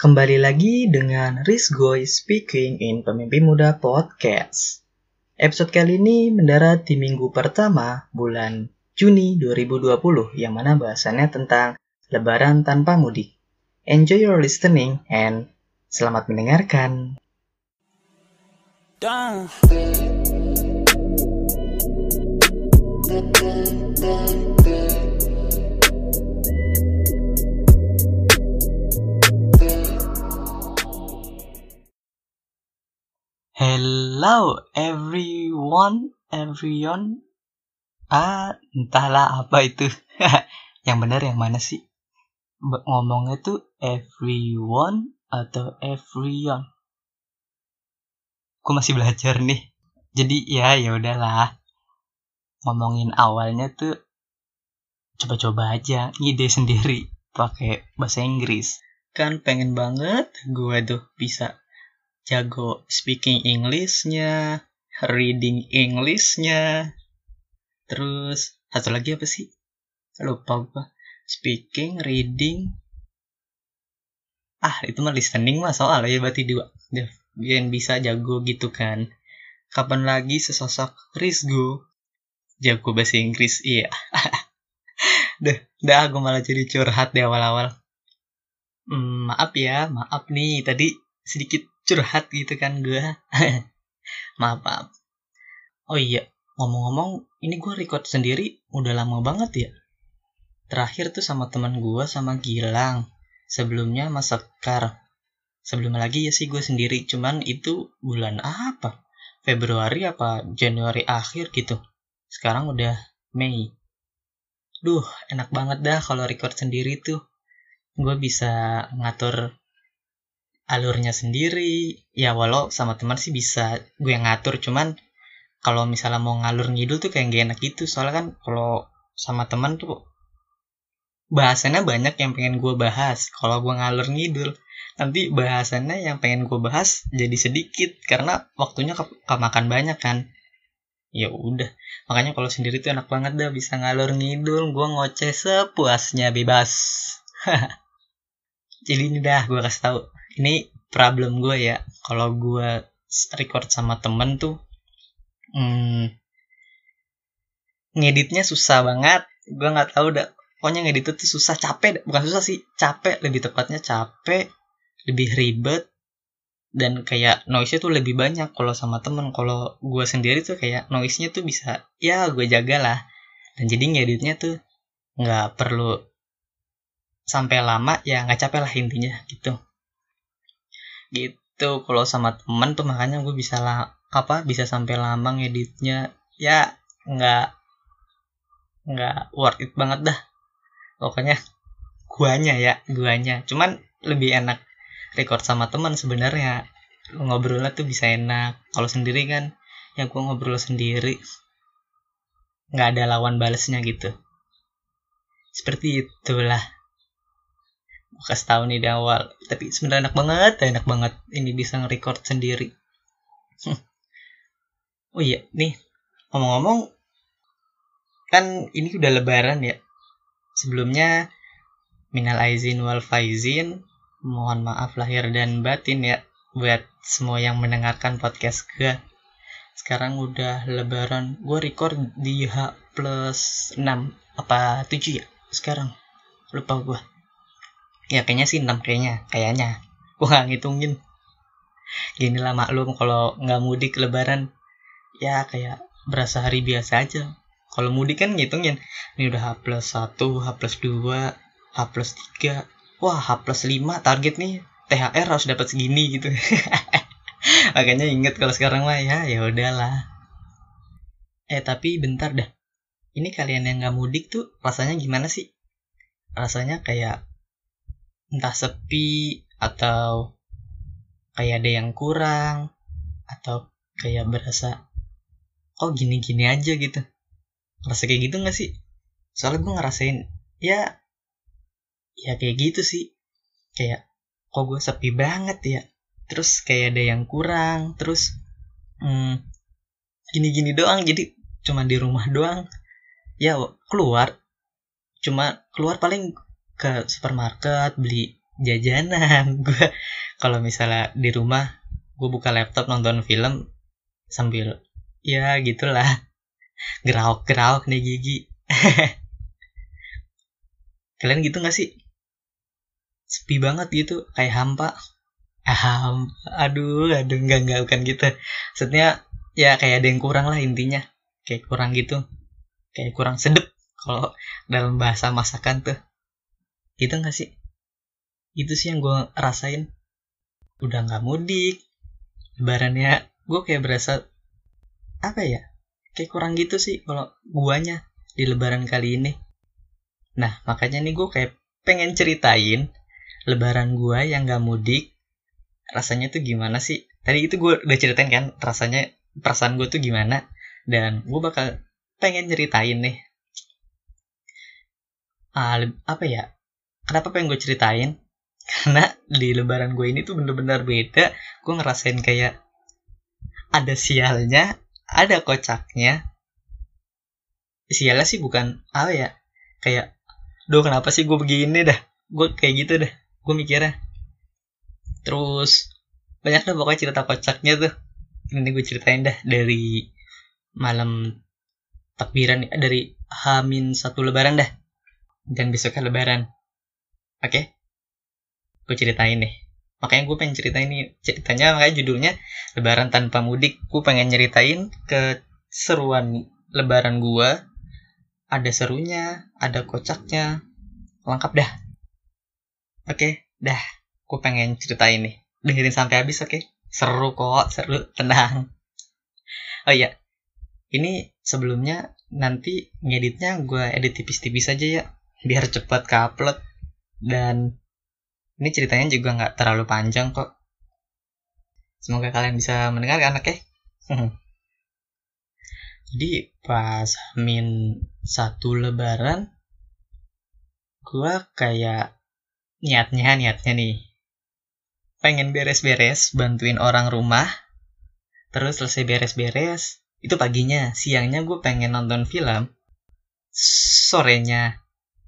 Kembali lagi dengan Rizgoy Speaking in Pemimpi Muda Podcast. Episode kali ini mendarat di minggu pertama bulan Juni 2020 yang mana bahasannya tentang Lebaran tanpa mudik. Enjoy your listening and selamat mendengarkan. Damn. Hello everyone, everyone. Ah, entahlah apa itu. yang benar yang mana sih? Ngomongnya tuh everyone atau everyone. Gue masih belajar nih. Jadi ya ya udahlah. Ngomongin awalnya tuh coba-coba aja ngide sendiri pakai bahasa Inggris. Kan pengen banget gue tuh bisa jago speaking Englishnya, reading Englishnya, terus satu lagi apa sih? Lupa gue. Speaking, reading, ah itu mah listening mah soal ya berarti dua. Yang bisa jago gitu kan. Kapan lagi sesosok Rizgo jago bahasa Inggris? Iya. Dah, dah aku malah jadi curhat di awal-awal. Hmm, maaf ya, maaf nih tadi sedikit curhat gitu kan gue maaf maaf. Oh iya ngomong-ngomong ini gue record sendiri udah lama banget ya. Terakhir tuh sama teman gue sama Gilang. Sebelumnya Mas Sekar. Sebelum lagi ya sih gue sendiri cuman itu bulan apa? Februari apa Januari akhir gitu. Sekarang udah Mei. Duh enak banget dah kalau record sendiri tuh. Gue bisa ngatur alurnya sendiri. Ya walau sama teman sih bisa gue yang ngatur. Cuman kalau misalnya mau ngalur ngidul tuh kayak gak enak gitu. Soalnya kan kalau sama teman tuh bahasannya banyak yang pengen gue bahas. Kalau gue ngalur ngidul nanti bahasannya yang pengen gue bahas jadi sedikit. Karena waktunya ke kemakan banyak kan. Ya udah. Makanya kalau sendiri tuh enak banget dah bisa ngalur ngidul. Gue ngoceh sepuasnya bebas. Jadi ini dah gue kasih tahu ini problem gue ya. Kalau gue record sama temen tuh hmm, ngeditnya susah banget. Gue nggak tahu dah. Pokoknya ngedit tuh susah capek bukan susah sih capek. Lebih tepatnya capek lebih ribet dan kayak noise-nya tuh lebih banyak kalau sama temen. Kalau gue sendiri tuh kayak noise-nya tuh bisa ya gue jaga lah. Dan jadi ngeditnya tuh nggak perlu sampai lama ya nggak capek lah intinya gitu gitu kalau sama temen tuh makanya gue bisa lah apa bisa sampai lama ngeditnya. Ya nggak nggak worth it banget dah. Pokoknya guanya ya guanya. Cuman lebih enak record sama teman sebenarnya. Ngobrolnya tuh bisa enak. Kalau sendiri kan yang gue ngobrol sendiri. Nggak ada lawan balesnya gitu. Seperti itulah kasih tahu nih di awal. Tapi sebenarnya enak banget enak banget ini bisa nge-record sendiri. Oh iya nih ngomong-ngomong kan ini udah lebaran ya. Sebelumnya minal aizin wal faizin mohon maaf lahir dan batin ya buat semua yang mendengarkan podcast gue sekarang udah lebaran gue record di H plus 6 apa 7 ya? Sekarang lupa gue ya kayaknya sih 6 kayaknya kayaknya. Gue gak ngitungin. Gini lah maklum kalau nggak mudik lebaran ya kayak berasa hari biasa aja. Kalau mudik kan ngitungin. Ini udah H plus 1 H plus 2 H plus 3 wah H plus 5 target nih. THR harus dapat segini gitu. Makanya inget kalau sekarang mah ya ya udahlah. Eh tapi bentar dah. Ini kalian yang nggak mudik tuh rasanya gimana sih? Rasanya kayak entah sepi atau kayak ada yang kurang atau kayak berasa kok gini-gini aja? gitu. Ngerasa kayak gitu gak sih? Soalnya gue ngerasain ya ya kayak gitu sih. Kayak kok gue sepi banget ya? Terus kayak ada yang kurang terus hmm, gini-gini doang. Jadi cuma di rumah doang. Ya keluar. Cuma keluar paling ke supermarket beli jajanan. Gue kalau misalnya di rumah gue buka laptop nonton film sambil ya gitulah. Gerauk gerauk nih gigi. Kalian gitu gak sih? Sepi banget gitu kayak hampa. Ah, aduh aduh enggak enggak bukan gitu. Maksudnya ya kayak ada yang kurang lah intinya. Kayak kurang gitu. Kayak kurang sedep kalau dalam bahasa masakan tuh gitu gak sih? Itu sih yang gue rasain. Udah nggak mudik lebarannya. Gue kayak berasa apa ya? Kayak kurang gitu sih kalau guanya di lebaran kali ini. Nah makanya nih gue kayak pengen ceritain lebaran gua yang gak mudik rasanya tuh gimana sih? Tadi itu gue udah ceritain kan rasanya perasaan gue tuh gimana? Dan gue bakal pengen ceritain nih. Uh, apa ya kenapa pengen gue ceritain? Karena di lebaran gue ini tuh bener-bener beda. Gue ngerasain kayak ada sialnya ada kocaknya. Sialnya sih bukan apa ya? Kayak Duh kenapa sih gue begini dah? Gue kayak gitu dah. Gue mikirnya. Terus Banyak dah pokoknya cerita kocaknya tuh. Ini gue ceritain dah dari Malam Takbiran Dari Hamin satu lebaran dah. Dan besoknya lebaran Oke okay? Gue ceritain nih Makanya gue pengen ceritain ini Ceritanya makanya judulnya Lebaran tanpa mudik Gue pengen nyeritain Keseruan lebaran gue ada serunya, ada kocaknya, lengkap dah. Oke, dah. Gue pengen cerita ini. Dengerin sampai habis, oke? Seru kok, seru, tenang. Oh iya, ini sebelumnya nanti ngeditnya gue edit tipis-tipis aja ya, biar cepat ke upload. Dan ini ceritanya juga nggak terlalu panjang kok. Semoga kalian bisa mendengarkan, oke? Jadi pas min satu lebaran gue kayak niatnya niatnya nih pengen beres-beres bantuin orang rumah terus selesai beres-beres itu paginya siangnya gue pengen nonton film sorenya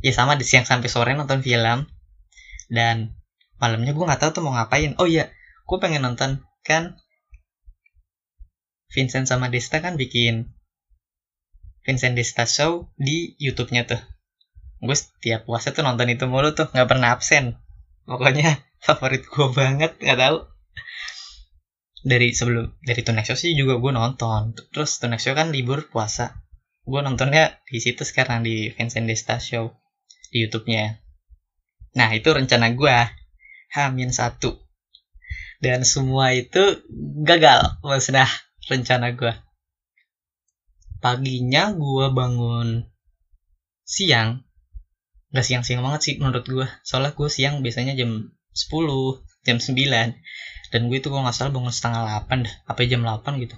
ya sama di siang sampai sore nonton film dan malamnya gue nggak tahu tuh mau ngapain oh iya gue pengen nonton kan Vincent sama Desta kan bikin Vincent Desta Show di YouTube-nya tuh. Gue setiap puasa tuh nonton itu mulu tuh, nggak pernah absen. Pokoknya favorit gue banget, nggak tahu. Dari sebelum dari Tunex Show sih juga gue nonton. Terus Tunex Show kan libur puasa. Gue nontonnya di situ sekarang di Vincent Desta Show di YouTube-nya. Nah itu rencana gue Hamin satu. Dan semua itu gagal. Maksudnya rencana gue paginya gue bangun siang. Gak siang-siang banget sih menurut gue soalnya gue siang biasanya jam 10 jam 9 dan gue itu gue nggak salah bangun setengah 8 dah apa jam 8 gitu.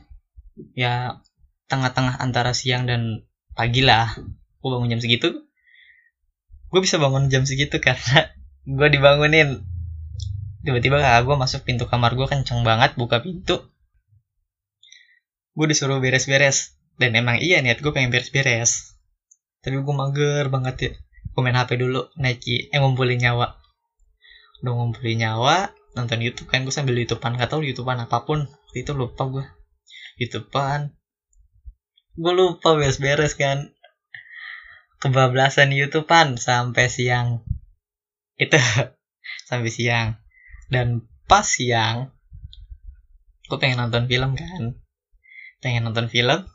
Ya tengah-tengah antara siang dan pagi lah. Gue bangun jam segitu gue bisa bangun jam segitu karena gue dibangunin. Tiba-tiba kakak gue masuk pintu kamar gue kenceng banget buka pintu. Gue disuruh beres-beres. Dan emang iya niat gue pengen beres-beres. Tapi gue mager banget ya. Gue main hp dulu naiki eh ngumpulin nyawa. Udah ngumpulin nyawa nonton YouTube kan gue sambil YouTubean. Gak tau YouTubean apa pun. Itu lupa gue YouTubean. Gue lupa beres-beres kan kebablasan YouTubean sampai siang. Itu sampai siang. Dan pas siang gue pengen nonton film kan. Pengen nonton film.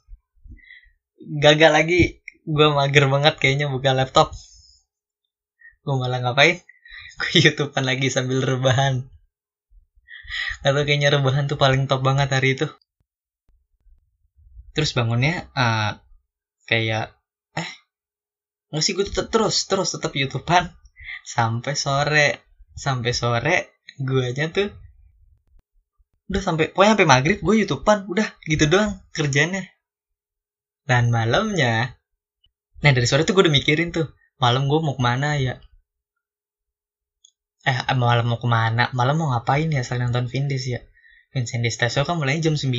Gagal lagi. Gue mager banget kayaknya buka laptop. Gue malah ngapain? Gue youtubean lagi sambil rebahan. Atau kayaknya rebahan tuh paling top banget hari itu. Terus bangunnya uh, kayak eh nggak sih gue tetap terus terus tetap youtubean sampai sore sampai sore gue aja tuh udah sampai pokoknya sampai maghrib gue youtubean udah gitu doang kerjanya dan malamnya, nah dari sore tuh gue udah mikirin tuh, malam gue mau ke mana ya? Eh, malam mau ke mana? Malam mau ngapain ya selain nonton Vindis ya? Vincent Show kan mulai jam 9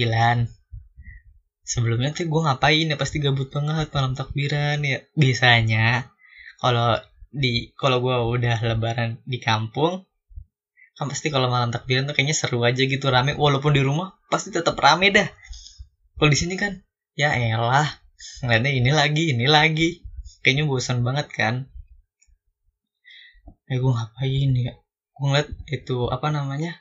Sebelumnya tuh gue ngapain ya? Pasti gabut banget malam takbiran ya. Biasanya kalau di kalau gue udah lebaran di kampung kan pasti kalau malam takbiran tuh kayaknya seru aja gitu rame. Walaupun di rumah pasti tetap rame dah. Kalau di sini kan ya elah ngeliatnya ini lagi ini lagi. Kayaknya bosan banget kan. Eh gue ngapain ya? Gue ngeliat itu apa namanya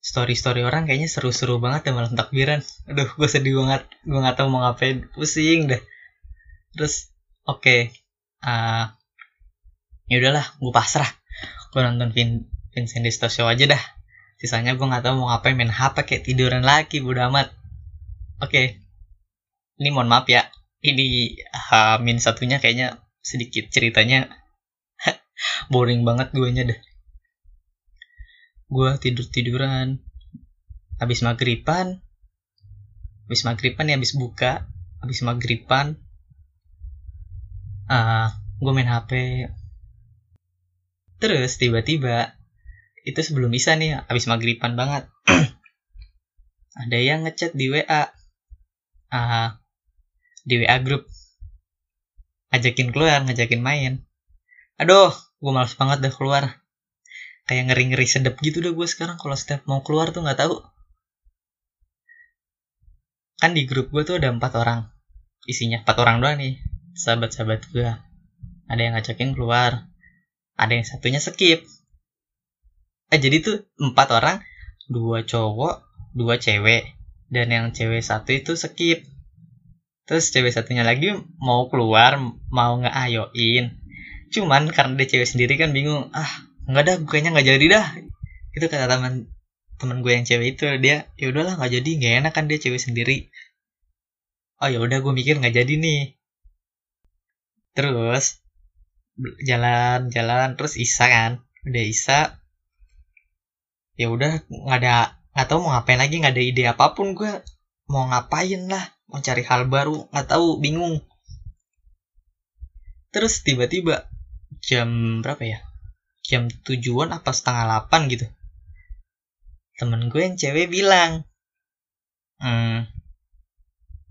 story story orang kayaknya seru-seru banget ya malam takbiran. Aduh gue sedih banget. Gue nggak tahu mau ngapain. Pusing deh. Terus oke. Okay, uh, ya udahlah gue pasrah. Gue nonton Vin Vincent Disto Show aja dah. Sisanya gue nggak tahu mau ngapain main HP kayak tiduran lagi bodo amat. Oke. Okay. ini mohon maaf ya. Ini uh, min satunya kayaknya sedikit ceritanya boring banget gue nya deh gue tidur tiduran. Habis maghriban habis maghriban ya habis buka. Habis maghriban ah, gue main HP terus tiba-tiba itu sebelum bisa nih habis maghriban banget. Ada yang ngechat di WA uh, di WA grup ngajakin keluar ngajakin main. Aduh gue males banget dah keluar kayak ngeri ngeri sedep gitu dah gue sekarang. Kalau setiap mau keluar tuh nggak tahu. Kan di grup gue tuh ada empat orang. Isinya empat orang doang nih sahabat sahabat gue ada yang ngajakin keluar ada yang satunya skip. Eh jadi tuh empat orang dua cowok dua cewek. Dan yang cewek satu itu skip. Terus cewek satunya lagi mau keluar mau ngeayoin. Cuman karena dia cewek sendiri kan bingung ah nggak dah kayaknya nggak jadi dah. Itu kata teman teman gue yang cewek itu dia ya udahlah nggak jadi nggak enak kan dia cewek sendiri. Oh ya udah gue mikir nggak jadi nih. Terus jalan jalan terus Isa kan udah Isa ya udah nggak ada nggak tahu mau ngapain lagi nggak ada ide apa pun gue mau ngapain lah mau cari hal baru nggak tahu bingung. Terus tiba-tiba jam berapa ya jam tujuan apa setengah delapan gitu. Temen gue yang cewek bilang hmm,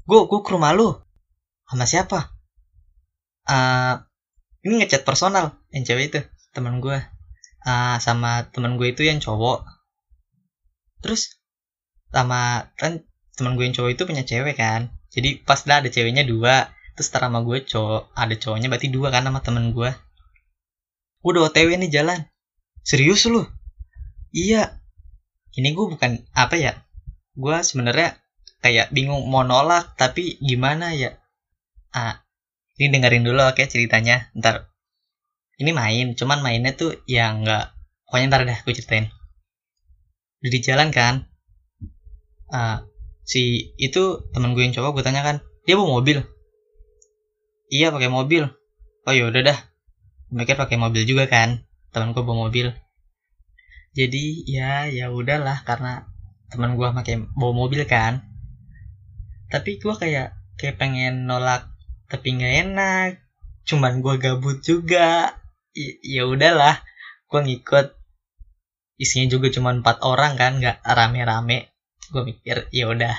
gue gue ke rumah lu? Sama siapa? Uh, ini ngechat personal yang cewek itu temen gue. Uh, sama temen gue itu yang cowok. Terus sama kan teman gue yang cowok itu punya cewek kan? Jadi pas lah ada ceweknya dua terus sama gue cowok ada cowoknya berarti dua kan sama temen gue udah otw nih jalan. Serius lu? Iya. Ini gue bukan apa ya gue sebenarnya kayak bingung mau nolak tapi gimana ya? Ah ini dengerin dulu oke ceritanya. Ntar. Ini main cuman mainnya tuh ya nggak pokoknya ntar deh gue ceritain. Udah di jalan kan? Uh, si itu temen gue yang cowok gue tanya kan dia bawa mobil? Iya pakai mobil. Oh ya udah dah mereka pakai mobil juga kan. Temen gue bawa mobil. Jadi ya ya udahlah karena teman gue pakai bawa mobil kan. Tapi gue kayak kayak pengen nolak tapi nggak enak. Cuman gue gabut juga. Ya udahlah. Gue ngikut. Isinya juga cuma empat orang kan nggak rame-rame. Gue mikir ya udah.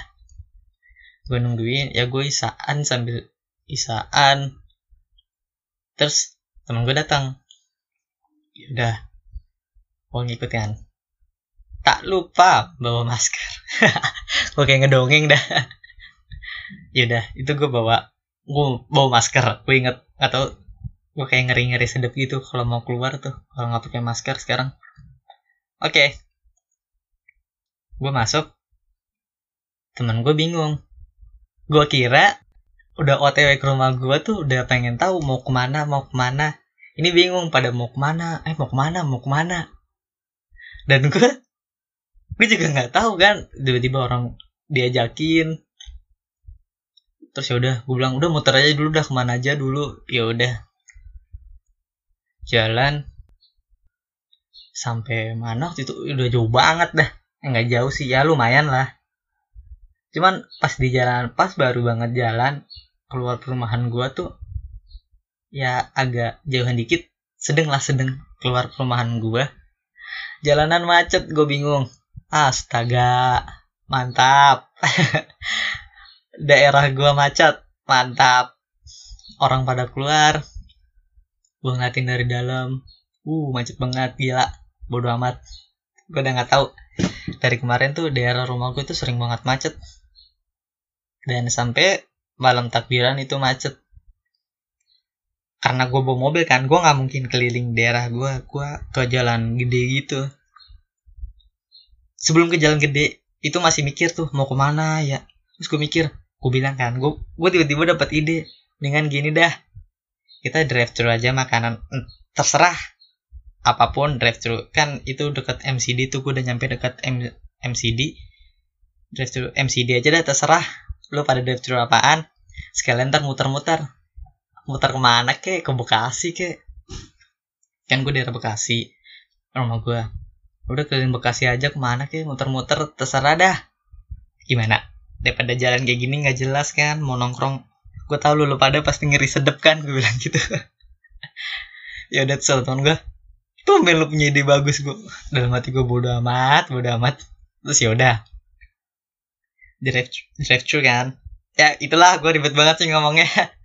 Gue nungguin ya gue isaan sambil isaan. Terus temen gue datang ya udah gue ngikut kan tak lupa bawa masker gue kayak ngedongeng dah ya udah itu gue bawa gue bawa masker gue inget atau gue kayak ngeri ngeri sedep gitu kalau mau keluar tuh kalau nggak pakai masker sekarang Oke. Okay. Gue masuk. Temen gue bingung. Gue kira udah otw ke rumah gue tuh udah pengen tahu mau ke mana mau ke mana. Ini bingung pada mau ke mana. Eh mau ke mana? Mau ke mana. Dan gue gue juga nggak tahu kan. Tiba-tiba orang diajakin. Terus ya udah gue bilang udah muter aja dulu dah ke mana aja dulu. Ya udah. Jalan. Sampai mana? Waktu itu udah jauh banget dah. Nggak jauh sih. Ya lumayan lah. Cuman pas di jalan pas baru banget jalan keluar perumahan gua tuh ya agak jauhan dikit. Sedeng lah sedeng. Keluar perumahan gua. Jalanan macet gue bingung. Astaga mantap. Daerah gua macet mantap. Orang pada keluar. Gue ngeliatin dari dalam. Uh macet banget gila. Bodo amat. Gue udah nggak tahu. Dari kemarin tuh daerah rumah gue tuh sering banget macet. Dan sampai malam takbiran itu macet karena gue bawa mobil kan gue nggak mungkin keliling daerah gue gue ke jalan gede gitu. Sebelum ke jalan gede itu masih mikir tuh mau ke mana ya? Terus gue mikir gue bilang kan gue tiba-tiba dapat ide dengan gini dah kita drive thru aja makanan terserah apa pun drive thru. Kan itu dekat MCD tuh gue udah nyampe dekat M MCD drive thru MCD aja dah terserah lu pada drive thru apaan? Sekalian ntar muter-muter muter ke mana kek? Ke Bekasi kek. Kan gue daerah Bekasi. Rumah gue udah keliling Bekasi aja ke mana kek? Muter-muter terserah dah. Gimana? Daripada jalan kayak gini nggak jelas kan? Mau nongkrong. Gue tau lu, lu pada pasti ngeri sedep kan? Gue bilang gitu. Ya udah tuh teman gue tuh lu punya ide bagus gue dalam hati gue bodo amat bodo amat. Terus ya udah. Drive thru kan? Ya itulah gue ribet banget sih ngomongnya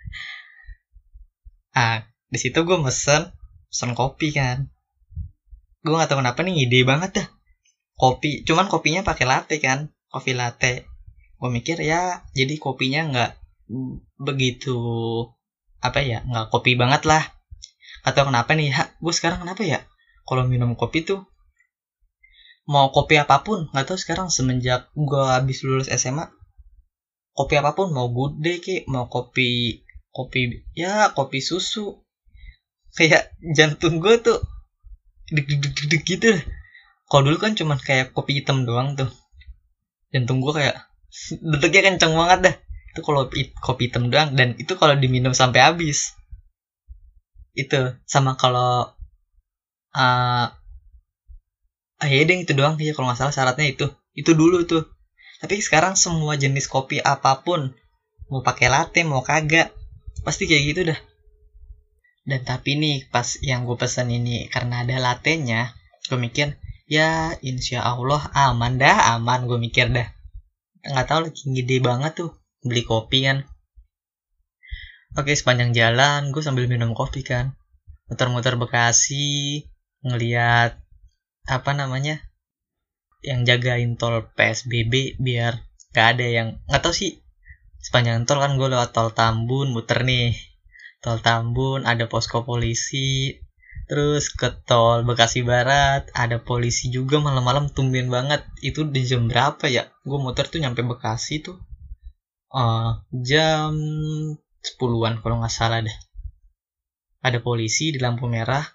ah di situ gue mesen mesen kopi kan. Gue gak tahu kenapa nih ide banget dah. Kopi cuman kopinya pakai latte kan kopi latte. Gue mikir ya jadi kopinya nggak begitu apa ya nggak kopi banget lah. Atau kenapa nih ya gue sekarang kenapa ya kalau minum kopi tuh mau kopi apa pun nggak tahu sekarang semenjak gue habis lulus SMA kopi apa pun mau good day ke mau kopi kopi ya kopi susu. Kayak jantung gue tuh deg deg deg deg gitu. Kalau dulu kan cuman kayak kopi hitam doang tuh. Jantung gue kayak detiknya kenceng banget dah. Itu kalau kopi hitam doang. Dan itu kalau diminum sampai habis. Itu. Sama kalau uh, ah ya deh itu doang. Ya kalau nggak salah syaratnya itu. Itu dulu tuh. Tapi sekarang semua jenis kopi apa pun mau pakai latte mau kagak pasti kayak gitu dah. Dan tapi nih pas yang gue pesen ini karena ada latenya gue mikir ya insya Allah aman dah aman gue mikir dah. Nggak tahu lagi gede banget tuh beli kopi kan. Oke sepanjang jalan gue sambil minum kopi kan. Muter-muter Bekasi ngeliat apa namanya yang jagain tol PSBB biar gak ada yang nggak tahu sih sepanjang tol kan gue lewat tol Tambun muter nih. Tol Tambun ada posko polisi terus ke tol Bekasi Barat ada polisi juga malam-malam tumben banget. Itu di jam berapa ya? Gue muter tuh nyampe Bekasi tuh. Uh, jam 10-an kalau nggak salah deh. Ada polisi di lampu merah.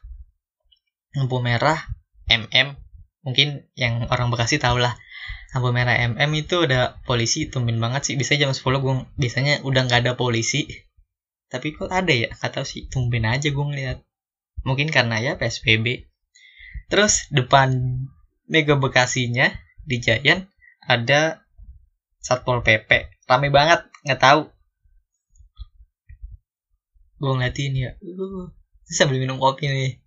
Lampu merah MM mungkin yang orang Bekasi tau lah lampu merah MM itu ada polisi tumben banget sih. Bisa jam 10 gue biasanya udah nggak ada polisi. Tapi kok ada ya? Kata sih. Tumben aja gue ngeliat. Mungkin karena ya PSBB terus depan Mega Bekasinya di Giant ada Satpol PP rame banget. Nggak tahu. Gue ngeliatin ya uh, sambil minum kopi nih.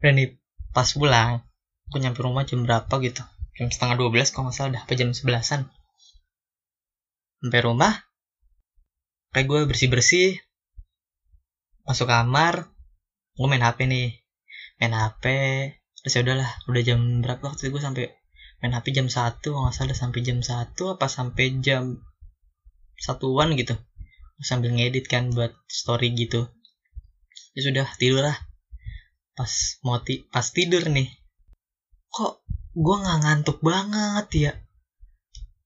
Dan nih pas pulang aku nyampe rumah jam berapa gitu jam setengah dua belas kalau nggak salah dah apa jam sebelasan. Sampai rumah kayak gue bersih bersih masuk kamar gue main hp nih. Main hp terus ya udahlah udah jam berapa waktu gue sampai main hp jam satu nggak salah sampai jam satu apa sampai jam satuan gitu. Sambil ngedit kan buat story gitu. Ya sudah tidur lah pas mau ti pas tidur nih. Kok gue nggak ngantuk banget ya.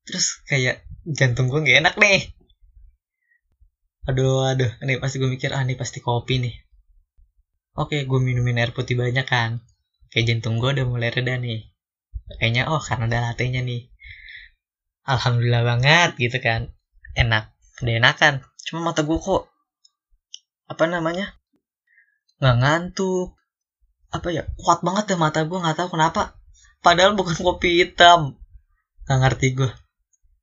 Terus kayak jantung gue gak enak nih. Aduh aduh. Ini pasti gue mikir ah ini pasti kopi nih. Oke gue minumin air putih banyak kan. Kayak jantung gue udah mulai reda nih. Kayaknya oh karena ada latenya nih. Alhamdulillah banget gitu kan. Enak udah enakan. Cuma mata gue kok apa namanya nggak ngantuk. Apa ya kuat banget deh mata gue nggak tahu kenapa padahal bukan kopi hitam. Nggak ngerti gue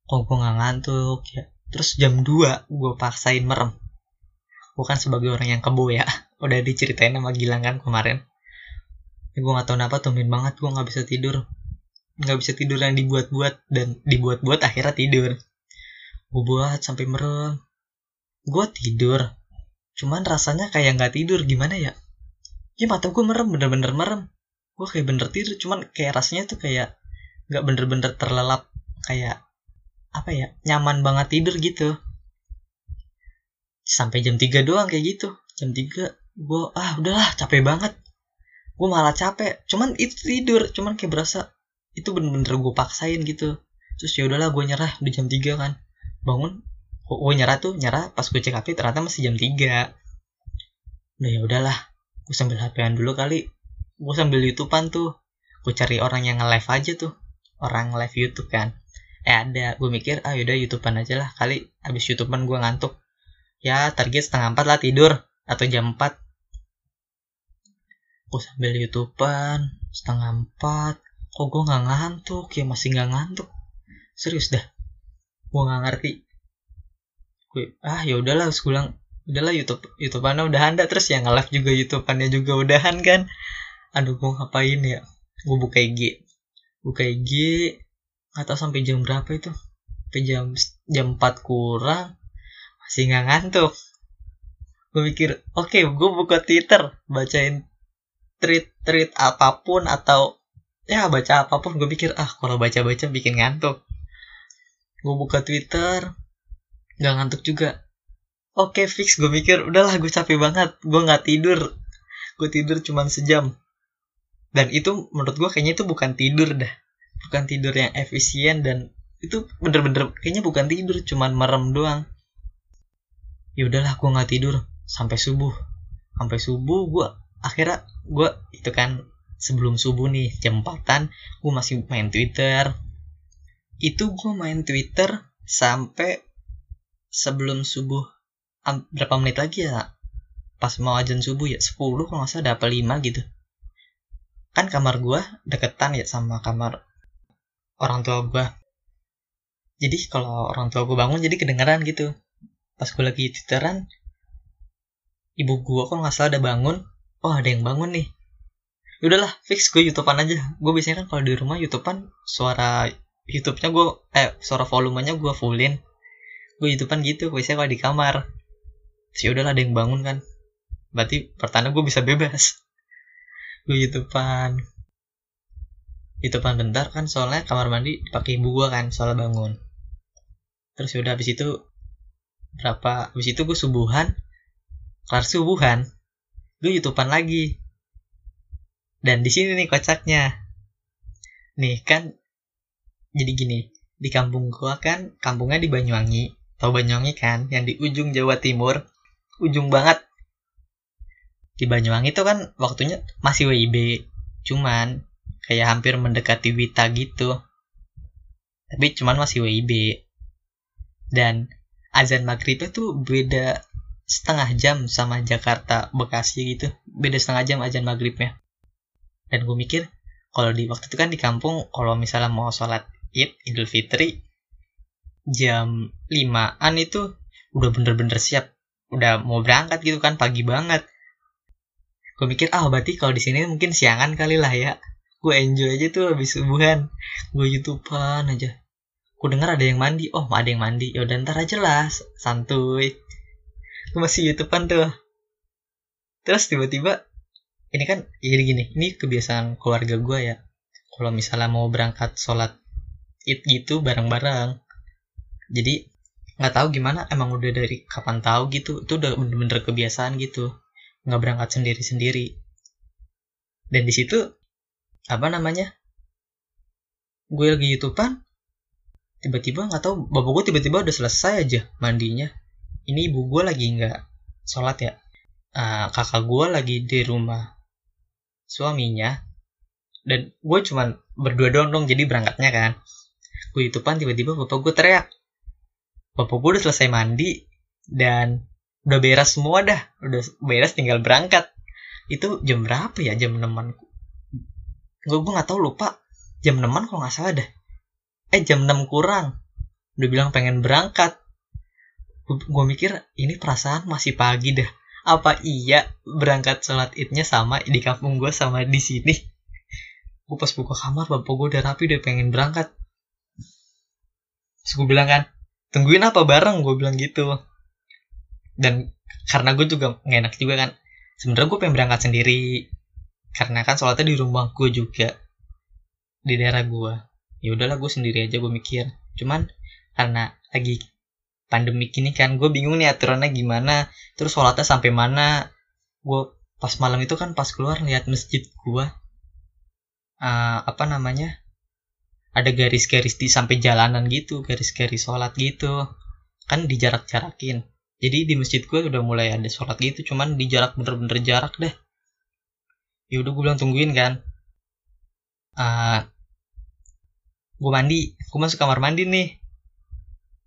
kok gue nggak ngantuk ya? Terus jam 2 gue paksain merem. Bukan sebagai orang yang kebo ya. Udah diceritain sama Gilang kan kemarin. Ya, gue nggak tahu kenapa tumben banget gue nggak bisa tidur. Nggak bisa tidur yang dibuat-buat dan dibuat-buat akhirnya tidur. Gue buat sampai merem. Gue tidur. Cuman rasanya kayak nggak tidur. Gimana ya? Ya mata gue merem bener-bener merem gue kayak bener tidur cuman kayak rasanya tuh kayak nggak bener-bener terlelap kayak apa ya nyaman banget tidur gitu. Sampai jam 3 doang kayak gitu. Jam 3 gue ah udahlah capek banget. Gue malah capek. Cuman itu tidur cuman kayak berasa itu bener-bener gue paksain gitu. Terus ya udahlah gue nyerah di jam 3 kan. Bangun gue nyerah tuh nyerah. Pas gue cek HP ternyata masih jam 3 udah ya udahlah gue sambil HPan dulu kali gue sambil YouTubean tuh. Gue cari orang yang nge-live aja tuh. Orang live YouTube kan. Eh ada. Gue mikir ah yaudah YouTubean aja lah. Kali habis YouTubean gue ngantuk. Ya target setengah empat lah tidur. Atau jam 4 gue sambil YouTubean setengah empat. Kok gue nggak ngantuk? Ya masih nggak ngantuk. Serius dah. Gue nggak ngerti. Gue ah ya udahlah gue bilang udahlah YouTube YouTubeannya udah anda terus yang nge-live juga YouTubeannya juga udahan kan aduh gue ngapain ya? Gue buka IG buka IG atau sampai jam berapa itu. Sampai jam jam 4 kurang masih nggak ngantuk. Gue mikir oke okay, gue buka Twitter bacain tweet tweet apa pun atau ya baca apa pun gue pikir ah kalau baca baca bikin ngantuk. Gue buka Twitter nggak ngantuk juga. Oke okay, fix gue mikir udahlah gue capek banget gue nggak tidur. Gue tidur cuma sejam dan itu menurut gue kayaknya itu bukan tidur dah. Bukan tidur yang efisien dan itu bener-bener kayaknya bukan tidur cuman merem doang. Ya udahlah gue nggak tidur sampai subuh. Sampai subuh gue akhirnya gue itu kan sebelum subuh nih jam empatan gue masih main twitter. Itu gue main twitter sampai sebelum subuh berapa menit lagi ya pas mau ajan subuh ya 10 kalau nggak salah ada apa 5 gitu kan kamar gue deketan ya sama kamar orang tua gue jadi kalau orang tua gue bangun jadi kedengeran gitu. Pas gue lagi twitteran ibu gue kok nggak salah udah bangun. Oh ada yang bangun nih. Ya udahlah fix gue youtubean aja. Gue biasanya kan kalau di rumah youtubean suara youtube-nya gue eh suara volumenya gue fullin. Gue youtubean gitu biasanya kalau di kamar. Sih ya udahlah ada yang bangun kan. Berarti pertanda gue bisa bebas gue youtubean youtubean bentar kan soalnya kamar mandi pakai ibu gue kan soalnya bangun. Terus udah habis itu berapa habis itu gue subuhan kelar subuhan gue youtubean lagi. Dan di sini nih kocaknya. Nih kan jadi gini di kampung gua kan kampungnya di Banyuwangi. Tau Banyuwangi kan yang di ujung Jawa Timur. Ujung banget di Banyuwangi itu kan waktunya masih WIB cuman kayak hampir mendekati Wita gitu. Tapi cuman masih WIB dan azan maghrib itu beda setengah jam sama Jakarta Bekasi gitu. Beda setengah jam azan maghribnya. Dan gue mikir kalau di waktu itu kan di kampung kalau misalnya mau sholat id idul fitri jam 5an itu udah bener-bener siap. Udah mau berangkat gitu kan pagi banget gue mikir ah berarti kalau di sini mungkin siangan kali lah ya. Gue enjoy aja tuh habis subuhan. Gue youtubean aja. Gue denger ada yang mandi. Oh ada yang mandi. Ya udah ntar aja lah. Santuy. Gue masih youtubean tuh. Terus tiba-tiba ini kan jadi gini ini kebiasaan keluarga gue ya. Kalau misalnya mau berangkat sholat id gitu bareng-bareng. Jadi nggak tahu gimana emang udah dari kapan tahu gitu. Itu udah bener-bener kebiasaan gitu nggak berangkat sendiri-sendiri. Dan di situ apa namanya gue lagi youtubean tiba-tiba nggak tahu bapak gue tiba-tiba udah selesai aja mandinya. Ini ibu gue lagi nggak sholat ya? Uh, kakak gue lagi di rumah suaminya. Dan gue cuman berdua doang dong jadi berangkatnya kan. Gue youtubean tiba-tiba bapak gue teriak. Bapak gue udah selesai mandi dan udah beres semua dah. Udah beres tinggal berangkat. Itu jam berapa ya? Jam enaman. Gue gue nggak tahu lupa. Jam enaman kalau nggak salah dah. Eh jam 6 kurang. Udah bilang pengen berangkat. Gue mikir ini perasaan masih pagi dah. Apa iya berangkat sholat idnya sama di kampung gue sama di sini? Gue pas buka kamar bapak gue udah rapi udah pengen berangkat. Terus gue bilang kan tungguin apa bareng? Gue bilang gitu dan karena gue juga nggak enak juga kan. Sebenarnya gue pengen berangkat sendiri. Karena kan sholatnya di rumah gue juga. Di daerah gue. Ya udahlah gue sendiri aja gue mikir. Cuman karena lagi pandemi ini kan gue bingung nih aturannya gimana. Terus sholatnya sampai mana. Gue pas malam itu kan pas keluar lihat masjid gue. Uh, apa namanya? Ada garis-garis di sampai jalanan gitu garis-garis sholat gitu. Kan dijarak-jarakin jadi di masjid gue udah mulai ada sholat gitu cuman di jarak bener-bener jarak deh. Ya udah gue bilang tungguin kan. Uh, gue mandi gue masuk kamar mandi nih.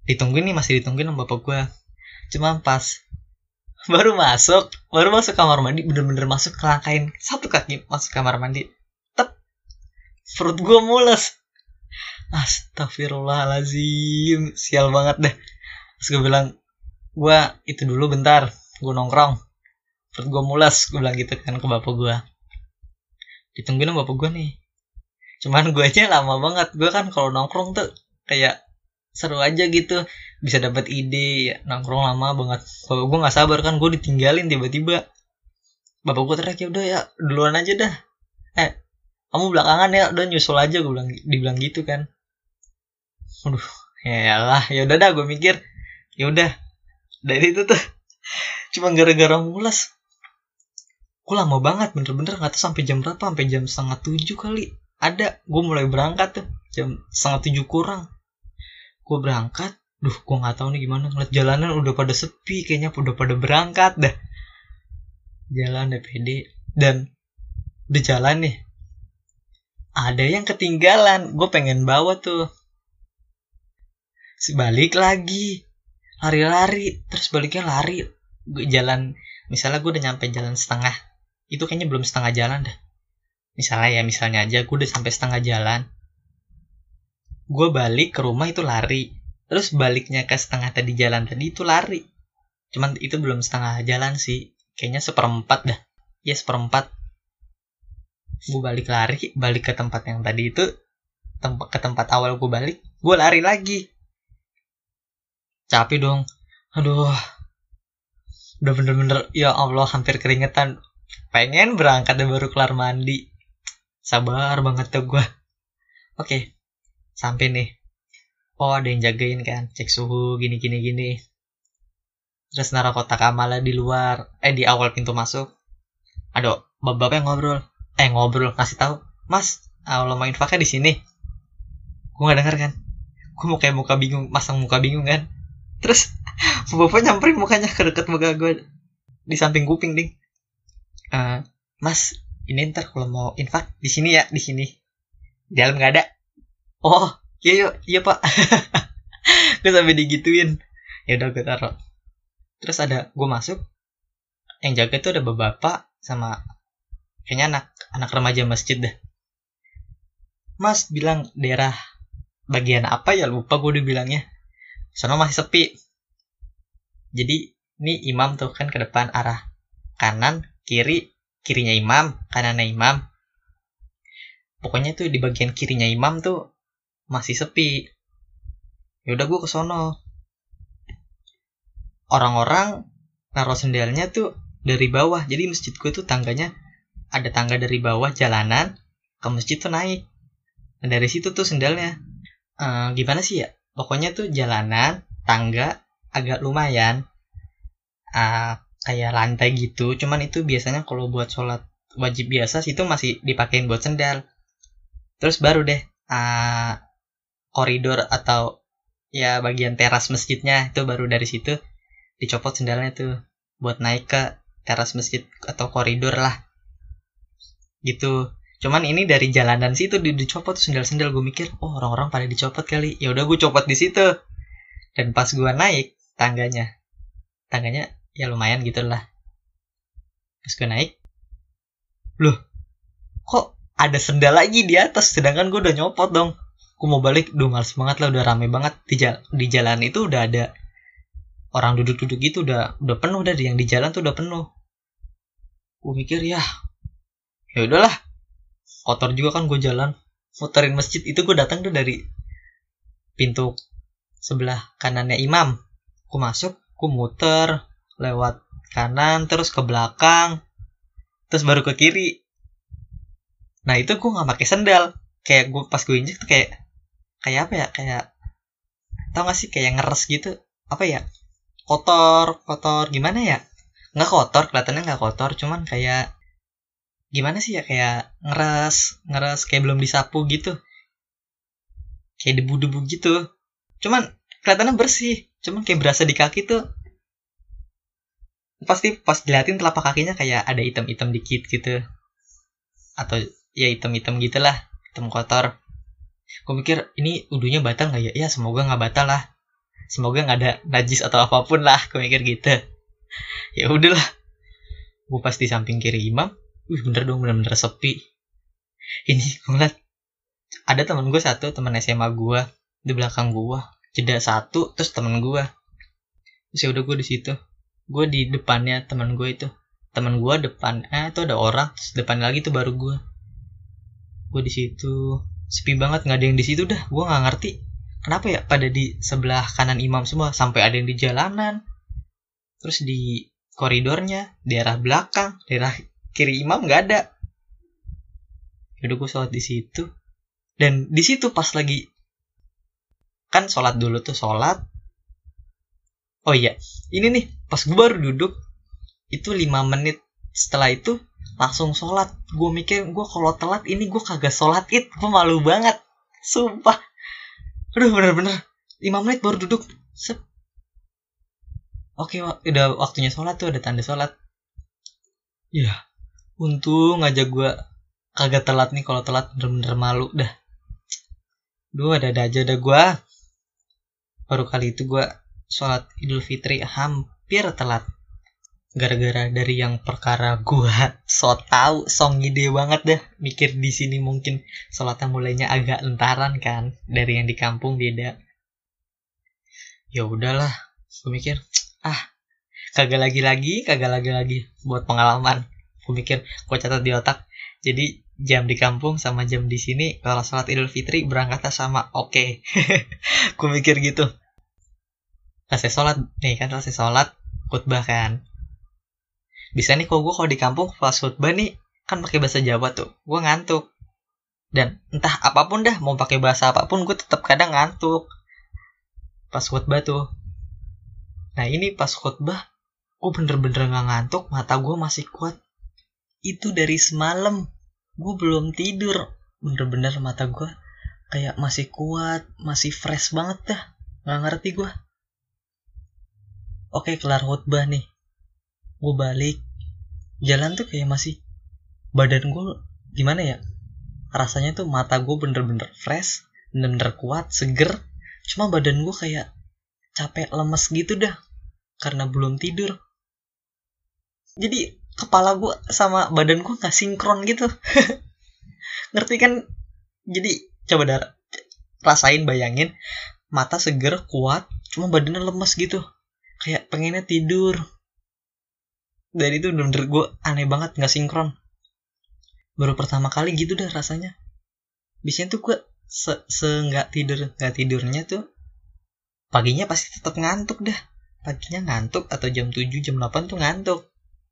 Ditungguin nih masih ditungguin sama bapak gue cuma pas baru masuk baru masuk kamar mandi bener-bener masuk kelangkain satu kaki masuk kamar mandi. Tep perut gue mules. Astagfirullahalazim Sial banget deh. Terus gue bilang Gue itu dulu bentar Gue nongkrong. Perut gue mulas Gue bilang gitu kan ke bapak gue Ditungguin bapak gue nih. Cuman gue aja lama banget Gue kan kalau nongkrong tuh Kayak seru aja gitu. Bisa dapat ide ya, Nongkrong lama banget. Bapak gue gak sabar kan Gue ditinggalin tiba-tiba. Bapak gue teriak ya udah ya Duluan aja dah. Eh kamu belakangan ya udah nyusul aja gue bilang dibilang gitu kan. Aduh, ya lah, ya udah dah gue mikir, ya udah. Dari itu tuh cuma gara-gara mulas. Gue lama banget bener-bener nggak tahu sampai jam berapa, sampai jam setengah tujuh kali. Ada, gue mulai berangkat tuh jam setengah tujuh kurang. Gue berangkat, duh gue nggak tahu nih gimana ngeliat jalanan udah pada sepi, kayaknya udah pada berangkat dah. Jalan pede dan udah jalan nih. Ada yang ketinggalan, gue pengen bawa tuh balik lagi lari-lari terus baliknya lari. Gue jalan misalnya gue udah nyampe jalan setengah itu kayaknya belum setengah jalan dah. Misalnya ya misalnya aja gue udah sampai setengah jalan. Gue balik ke rumah itu lari. Terus baliknya ke setengah tadi jalan tadi itu lari. Cuman itu belum setengah jalan sih. Kayaknya seperempat dah. Ya seperempat. Gue balik lari balik ke tempat yang tadi itu tempat ke tempat awal gue balik gue lari lagi capek dong. Aduh. Udah bener-bener ya Allah hampir keringetan. Pengen berangkat dan baru kelar mandi. Sabar banget tuh gue oke sampai nih. Oh ada yang jagain kan? Cek suhu gini gini gini. Terus naruh kotak amalnya di luar. Eh di awal pintu masuk. Aduh bapak yang ngobrol. Eh ngobrol kasih tahu. Mas Allah mau infaknya di sini. Gue nggak denger kan? Gue mau kayak muka bingung masang muka bingung kan terus bapak nyamperin mukanya ke deket muka gue di samping kuping ding. Uh, mas ini ntar kalau mau infak di sini ya di sini. Di dalam nggak ada. Oh iya iya iya pak. Gue sampai digituin. Ya udah gue taruh. Terus ada gue masuk. Yang jaga tuh ada bapak sama kayaknya anak anak remaja masjid deh. Mas bilang daerah bagian apa ya? Lupa gue udah bilangnya sono masih sepi. Jadi ini imam tuh kan ke depan arah kanan kiri kirinya imam kanannya imam. Pokoknya tuh di bagian kirinya imam tuh masih sepi. Yaudah gue ke sono. Orang-orang naruh sendalnya tuh dari bawah. Jadi masjid gue tuh tangganya ada tangga dari bawah jalanan ke masjid tuh naik. Nah, dari situ tuh sendalnya. Uh, gimana sih ya pokoknya tuh jalanan tangga agak lumayan uh, kayak lantai gitu. Cuman itu biasanya kalau buat sholat wajib biasa sih itu masih dipakein buat sendal. Terus baru deh uh, koridor atau ya bagian teras masjidnya. Itu baru dari situ dicopot sendalnya tuh buat naik ke teras masjid atau koridor lah. Gitu cuman ini dari jalanan situ di dicopot sendal-sendal gue mikir oh orang-orang pada dicopot kali. Ya udah gue copot di situ. Dan pas gue naik tangganya tangganya ya lumayan gitu lah. Pas gue naik loh kok ada sendal lagi di atas? Sedangkan gue udah nyopot dong. Gue mau balik duh males banget lah udah rame banget. Di, jal di jalan itu udah ada orang duduk-duduk gitu udah udah penuh dari yang di jalan tuh udah penuh. Gue mikir ya ya udahlah kotor juga kan gue jalan. Muterin masjid. Itu gue datang tuh dari pintu sebelah kanannya imam. Aku masuk aku muter lewat kanan terus ke belakang terus baru ke kiri. Nah itu gue nggak pakai sendal. Kayak gue pas gue injek tuh kayak kayak apa ya? Kayak tau gak sih? Kayak ngeres gitu. Apa ya? Kotor kotor. Gimana ya? Nggak kotor. Kelihatannya nggak kotor. Cuman kayak gimana sih ya kayak ngeres ngeres kayak belum disapu gitu. Kayak debu-debu gitu. Cuman kelihatannya bersih cuman kayak berasa di kaki tuh. Pasti pas diliatin telapak kakinya kayak ada item-item dikit gitu. Atau ya item-item gitulah hitam kotor. Gue mikir ini udunya batal nggak ya? Ya semoga nggak batal lah. Semoga nggak ada najis atau apa pun lah. Gue mikir gitu. Ya udahlah. Gue pas di samping kiri imam wih bener dong bener-bener sepi. Ini gue ngeliat ada teman gue satu teman SMA gue di belakang gue jeda satu terus teman gue terus ya udah gue di situ. Gue di depannya teman gue itu. Teman gue depan eh itu ada orang terus depan lagi tuh baru gue gue di situ. Sepi banget nggak ada yang di situ dah. Gue nggak ngerti kenapa ya pada di sebelah kanan imam semua sampai ada yang di jalanan. Terus di koridornya daerah belakang daerah kiri imam nggak ada. Udah gue sholat di situ. Dan di situ pas lagi kan sholat dulu tuh sholat. Oh iya ini nih pas gue baru duduk itu lima menit setelah itu langsung sholat. Gue mikir gue kalau telat ini gue kagak sholat id gue malu banget. Sumpah. Aduh bener-bener. Lima menit baru duduk. Sep. oke udah waktunya sholat tuh ada tanda sholat. Ya untung aja gue kagak telat nih kalau telat bener-bener malu dah. Duh ada-ada aja dah gue baru kali itu gue sholat idul fitri hampir telat. Gara-gara dari yang perkara gua so tau so ngide banget deh mikir di sini mungkin sholatnya mulainya agak entaran kan. Dari yang di kampung beda. Ya udahlah gue mikir ah kagak lagi lagi kagak lagi lagi buat pengalaman gue mikir gue catat di otak. Jadi jam di kampung sama jam di sini kalau sholat idul fitri berangkatnya sama oke. Okay. gue mikir gitu. Selesai sholat nih kan selesai sholat khutbah kan. Bisa nih kok gue kalau di kampung pas khutbah nih kan pakai bahasa Jawa tuh gue ngantuk. Dan entah apa pun dah mau pakai bahasa apa pun gue tetap kadang ngantuk. Pas khutbah tuh. Nah ini pas khutbah gue bener-bener nggak ngantuk mata gue masih kuat itu dari semalam. Gue belum tidur. Bener-bener mata gue kayak masih kuat masih fresh banget dah. Nggak ngerti gue oke kelar khutbah nih. Gue balik. Jalan tuh kayak masih badan gue gimana ya? Rasanya tuh mata gue bener-bener fresh bener-bener kuat seger. Cuma badan gue kayak capek lemes gitu dah. Karena belum tidur. Jadi kepala gue sama badan gue nggak sinkron gitu. Ngerti kan? Jadi coba dar rasain bayangin mata seger kuat cuma badannya lemes gitu. Kayak pengennya tidur. Dan itu bener-bener gue aneh banget nggak sinkron. Baru pertama kali gitu dah rasanya. Biasanya tuh gue se, se nggak tidur nggak tidurnya tuh paginya pasti tetap ngantuk dah. Paginya ngantuk atau jam 7 jam 8 tuh ngantuk.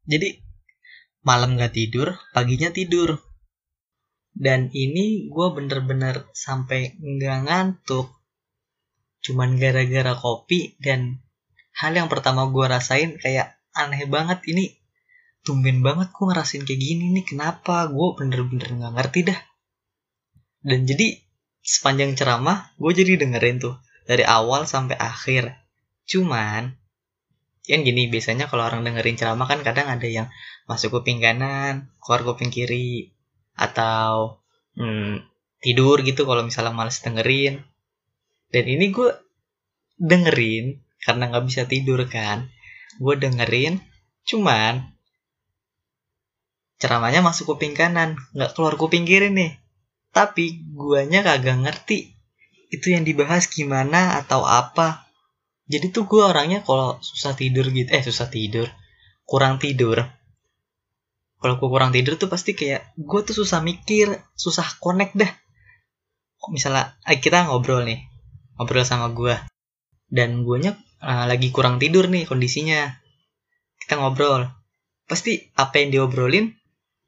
Jadi malam nggak tidur paginya tidur. Dan ini gue bener-bener sampai nggak ngantuk. Cuman gara-gara kopi dan hal yang pertama gue rasain kayak aneh banget ini tumben banget gue ngerasain kayak gini nih kenapa gue bener-bener nggak ngerti dah. Dan jadi sepanjang ceramah gue jadi dengerin tuh dari awal sampai akhir. Cuman kan gini biasanya kalau orang dengerin ceramah kan kadang ada yang masuk kuping kanan keluar kuping kiri atau hmm, tidur gitu kalau misalnya males dengerin. Dan ini gue dengerin karena nggak bisa tidur kan. Gue dengerin cuman ceramahnya masuk kuping kanan nggak keluar kuping kiri nih. Tapi guanya kagak ngerti itu yang dibahas gimana atau apa jadi tuh gue orangnya kalau susah tidur gitu eh susah tidur kurang tidur. Kalau gue kurang tidur tuh pasti kayak gue tuh susah mikir susah connect dah. Misalnya eh, kita ngobrol nih ngobrol sama gue dan guanya uh, lagi kurang tidur nih kondisinya. Kita ngobrol. Pasti apa yang diobrolin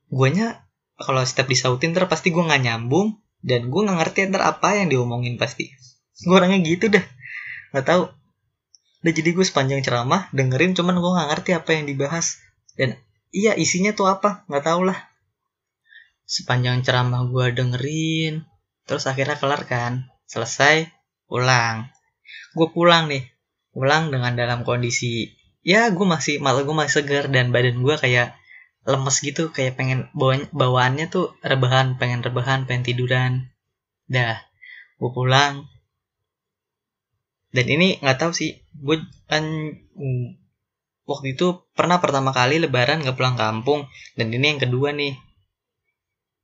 guanya kalau setiap disautin ntar pasti gue nggak nyambung. Dan gue nggak ngerti ntar apa yang diomongin pasti. Gue orangnya gitu dah. Nggak tahu udah jadi gue sepanjang ceramah dengerin cuman gue nggak ngerti apa yang dibahas. Dan iya isinya tuh apa? Nggak tau lah. Sepanjang ceramah gue dengerin terus akhirnya kelar kan? Selesai pulang. Gue pulang nih. Pulang dengan dalam kondisi ya gue masih malah gue masih segar dan badan gue kayak lemes gitu kayak pengen bawa bawaannya tuh rebahan pengen rebahan pengen tiduran. Dah gue pulang dan ini nggak tahu sih gue kan waktu itu pernah pertama kali lebaran nggak pulang kampung dan ini yang kedua nih.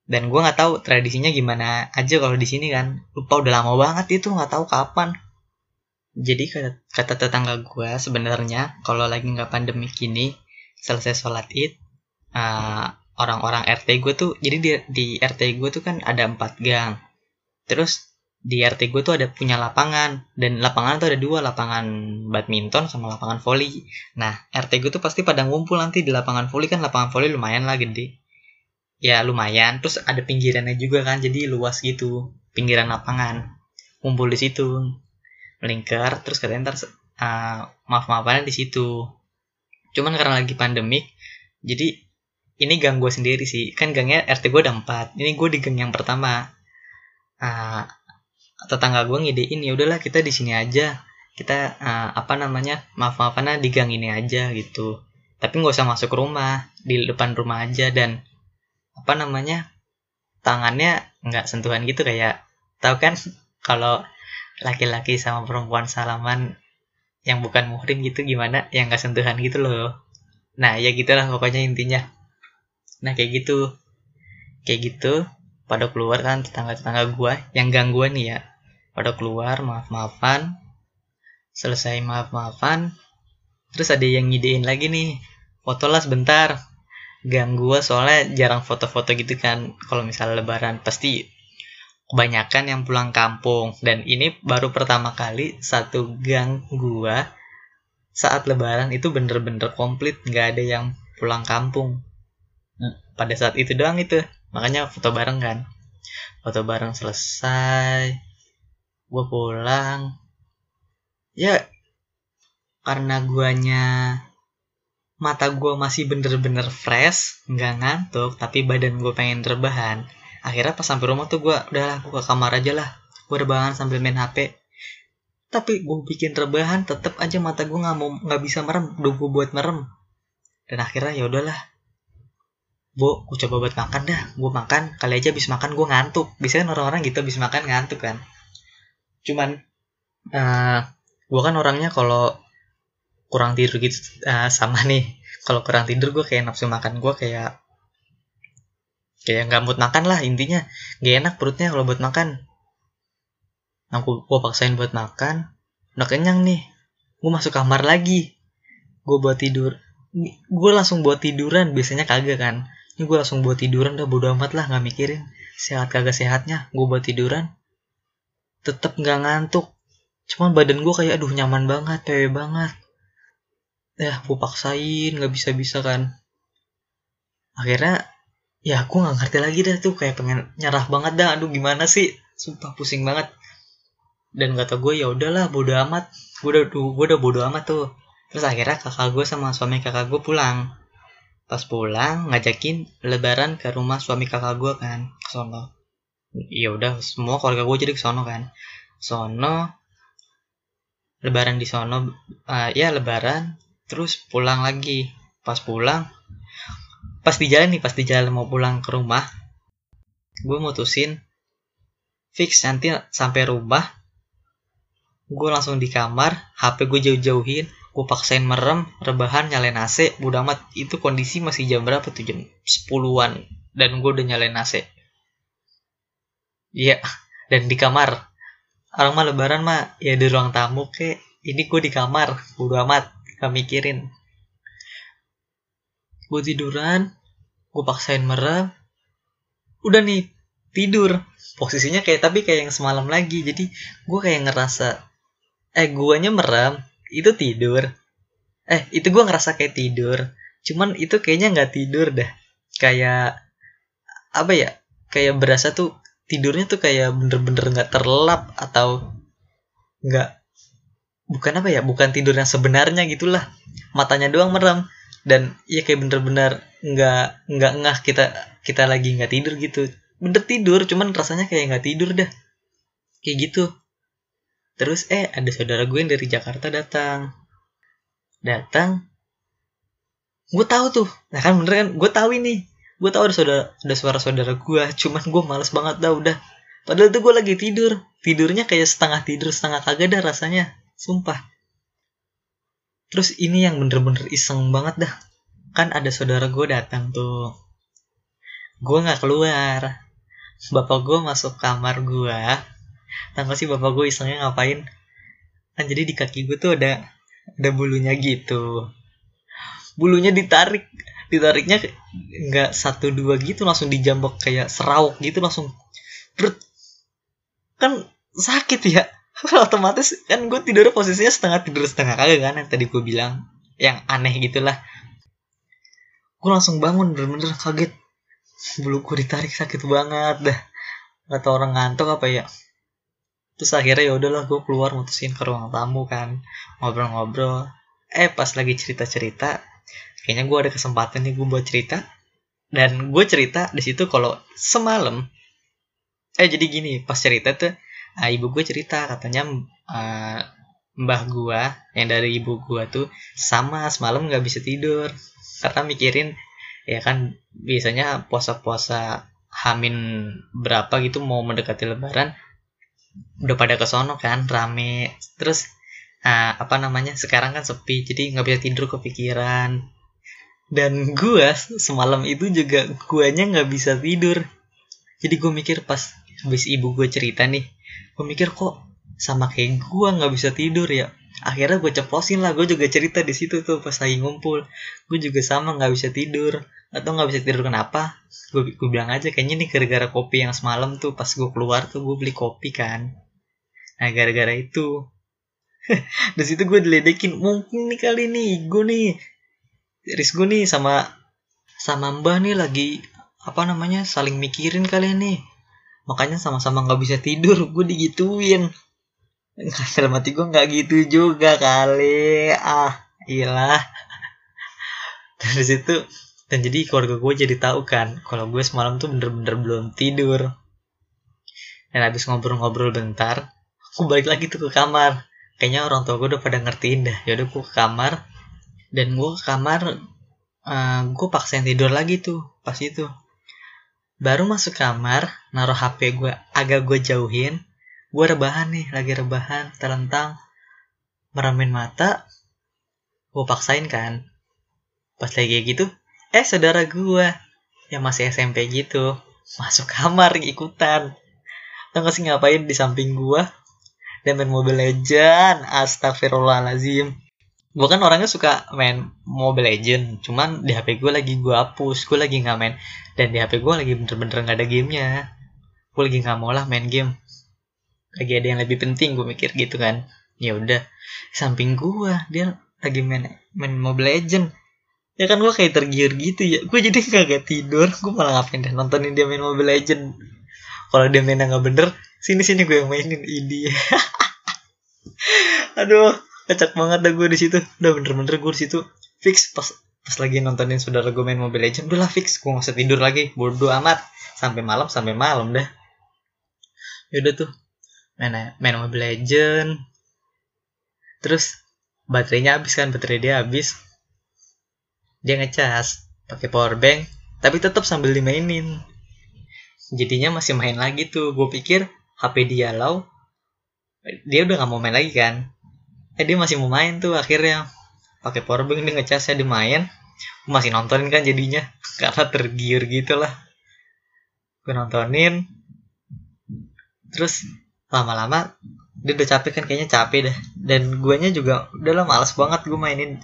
Dan gue nggak tahu tradisinya gimana aja kalau di sini kan. Lupa udah lama banget itu nggak tahu kapan. Jadi kata, kata tetangga gue sebenarnya kalau lagi nggak pandemi gini selesai sholat id uh, orang-orang RT gue tuh jadi di, di RT gue tuh kan ada empat gang. Terus di RT gue tuh ada punya lapangan dan lapangan tuh ada dua lapangan badminton sama lapangan volley nah RT gue tuh pasti pada ngumpul nanti di lapangan volley kan lapangan volley lumayan lah gede. Ya lumayan terus ada pinggirannya juga kan jadi luas gitu pinggiran lapangan. Kumpul di situ melingkar terus katanya ntar uh, maaf maafannya di situ. Cuman karena lagi pandemik jadi ini gang gue sendiri sih. Kan gangnya RT gue ada empat ini gue di gang yang pertama. Uh, tetangga gue ngidein ya udahlah kita di sini aja. Kita uh, apa namanya maaf maafannya di gang ini aja gitu. Tapi nggak usah masuk rumah di depan rumah aja. Dan apa namanya tangannya nggak sentuhan gitu. Kayak tahu kan kalau laki-laki sama perempuan salaman yang bukan muhrim gitu gimana? Yang nggak sentuhan gitu loh. Nah ya gitulah pokoknya intinya. Nah kayak gitu. Kayak gitu pada keluar kan tetangga-tetangga gua yang gangguan nih ya pada keluar maaf-maafan. Selesai maaf-maafan terus ada yang ngidein lagi nih foto lah sebentar. Gang gua soalnya jarang foto-foto gitu kan. Kalau misalnya lebaran pasti kebanyakan yang pulang kampung. Dan ini baru pertama kali satu gang gua saat lebaran itu bener-bener komplit. Nggak ada yang pulang kampung. Pada saat itu doang itu. Makanya foto bareng kan. Foto bareng selesai gua pulang. Ya karena guanya mata gue masih bener-bener fresh nggak ngantuk tapi badan gue pengen rebahan. Akhirnya pas sampai rumah tuh gue udahlah gue ke kamar aja lah. Gue rebahan sambil main hp tapi gue bikin rebahan tetep aja mata gue nggak mau nggak bisa merem udah gue buat merem. Dan akhirnya ya udahlah. Bu gue coba buat makan dah. Gue makan kali aja habis makan gue ngantuk. Biasanya orang-orang gitu habis makan ngantuk kan cuman uh, eh, gue kan orangnya kalau kurang tidur gitu uh, sama nih. Kalau kurang tidur gue kayak nafsu makan gue kayak kayak nggak mood makan lah intinya. Gak enak perutnya kalau buat makan. Aku gue paksain buat makan. Udah kenyang nih. Gue masuk kamar lagi. Gue buat tidur. Gue langsung buat tiduran. Biasanya kagak kan. Ini gue langsung buat tiduran udah bodo amat lah nggak mikirin sehat kagak sehatnya. Gue buat tiduran tetep nggak ngantuk. Cuman badan gue kayak aduh nyaman banget pewe banget. Ya aku paksain nggak bisa bisa kan. Akhirnya ya aku nggak ngerti lagi dah tuh kayak pengen nyerah banget dah. Aduh gimana sih? Sumpah pusing banget. Dan kata gue ya udahlah bodo amat. Gue udah gue udah bodo amat tuh. Terus akhirnya kakak gue sama suami kakak gue pulang. Pas pulang ngajakin lebaran ke rumah suami kakak gue kan ke sono ya udah semua keluarga gue jadi ke sono kan. Sono lebaran di sono uh, ya lebaran terus pulang lagi. Pas pulang pas di jalan nih pas di jalan mau pulang ke rumah gue mutusin fix nanti sampai rumah gue langsung di kamar HP gue jauh-jauhin gue paksain merem rebahan nyalain AC udah amat. Itu kondisi masih jam berapa tuh? Jam 10-an dan gue udah nyalain AC iya dan di kamar. Orang mah lebaran mah ya di ruang tamu kek ini gue di kamar udah amat gak mikirin. Gue tiduran gue paksain merem udah nih tidur. Posisinya kayak tapi kayak yang semalam lagi jadi gue kayak ngerasa eh guanya merem itu tidur. Eh itu gue ngerasa kayak tidur cuman itu kayaknya nggak tidur dah kayak apa ya kayak berasa tuh tidurnya tuh kayak bener-bener nggak terlelap atau nggak bukan apa ya bukan tidur yang sebenarnya gitulah. Matanya doang merem dan iya kayak bener-bener nggak nggak ngah kita kita lagi nggak tidur gitu. Bener tidur cuman rasanya kayak nggak tidur dah kayak gitu. Terus eh ada saudara gue yang dari Jakarta datang. Datang. Gue tahu tuh. Nah kan bener kan gue tahu ini gue tahu ada saudara ada suara saudara gue cuman gue males banget dah udah. Padahal tuh gue lagi tidur. Tidurnya kayak setengah tidur setengah kagak dah rasanya. Sumpah. Terus ini yang bener-bener iseng banget dah. Kan ada saudara gue datang tuh. Gue nggak keluar. Bapak gue masuk kamar gue tahu sih bapak gue isengnya ngapain? Kan jadi di kaki gue tuh ada ada bulunya gitu. Bulunya ditarik ditariknya nggak satu dua gitu langsung dijambak kayak serawok gitu langsung Brut. kan sakit ya. Otomatis kan gue tidur posisinya setengah tidur setengah kagak kan yang tadi gue bilang. Yang aneh gitulah. Gue langsung bangun bener-bener kaget. Bulu gue ditarik sakit banget dah. Kata orang ngantuk apa ya. Terus akhirnya ya udahlah gue keluar mutusin ke ruang tamu kan. Ngobrol-ngobrol. Eh pas lagi cerita-cerita kayaknya gue ada kesempatan nih gue buat cerita. Dan gue cerita di situ kalau semalam eh jadi gini pas cerita tuh uh, ibu gue cerita katanya uh, mbah gue yang dari ibu gue tuh sama semalam nggak bisa tidur. Karena mikirin ya kan biasanya puasa-puasa hamin berapa gitu mau mendekati lebaran udah pada kesono kan rame. Terus uh, apa namanya sekarang kan sepi jadi nggak bisa tidur kepikiran dan gue semalam itu juga guanya nggak bisa tidur. Jadi gue mikir pas habis ibu gue cerita nih gue mikir kok sama kayak gue nggak bisa tidur ya. Akhirnya gue ceplosin lah gue juga cerita di situ tuh pas lagi ngumpul. Gue juga sama nggak bisa tidur. Atau nggak bisa tidur kenapa? Gue gue bilang aja kayaknya nih gara-gara kopi yang semalam tuh pas gue keluar tuh gue beli kopi kan. Nah gara-gara itu di situ gue diledekin mungkin nih kali nih gue nih Riz gue nih sama sama mbah nih lagi apa namanya saling mikirin kali nih. Makanya sama-sama nggak bisa tidur gue digituin. Dalam hati gue nggak gitu juga kali. Ah iyalah. Dari situ dan jadi keluarga gue jadi tahu kan kalau gue semalam tuh bener-bener belum tidur. Dan habis ngobrol-ngobrol bentar aku balik lagi tuh ke kamar. Kayaknya orang tua gue udah pada ngertiin dah yaudah gue ke kamar dan gue ke kamar uh, gue paksain tidur lagi tuh pas itu. Baru masuk kamar naruh HP gue agak gue jauhin gue rebahan nih lagi rebahan terentang. Meremin mata gue paksain kan. Pas lagi gitu eh saudara gue yang masih SMP gitu masuk kamar ikutan. Tau sih ngapain di samping gue dan main Mobile Legend astagfirullahalazim gue kan orangnya suka main Mobile Legend cuman di HP gue lagi gue hapus gue lagi nggak main. Dan di HP gue lagi bener-bener nggak ada gamenya. Gue lagi nggak mau lah main game. Lagi ada yang lebih penting gue mikir gitu kan. Ya udah samping gue dia lagi main main Mobile Legend ya kan gue kayak tergiur gitu ya. Gue jadi kagak tidur gue malah ngapain deh nontonin dia main Mobile Legend kalau dia mainnya nggak bener sini sini gue yang mainin ini aduh kacak banget dah gue di situ. Udah bener-bener gue di situ. Fix pas pas lagi nontonin saudara gue main Mobile Legend udah lah fix. Gue gak usah tidur lagi. Bodo amat. Sampai malam sampai malam dah. Yaudah tuh. Main main Mobile Legend terus baterainya habis kan baterai dia habis. Dia ngecas pakai power bank tapi tetap sambil dimainin. Jadinya masih main lagi tuh. Gue pikir HP dia low. Dia udah gak mau main lagi kan eh dia masih mau main tuh akhirnya. Pakai powerbank dia ngecasnya dia main. Masih nontonin kan jadinya. Karena tergiur gitu lah gue nontonin. Terus lama-lama dia udah capek kan kayaknya capek dah dan guanya juga udah lah males banget gue mainin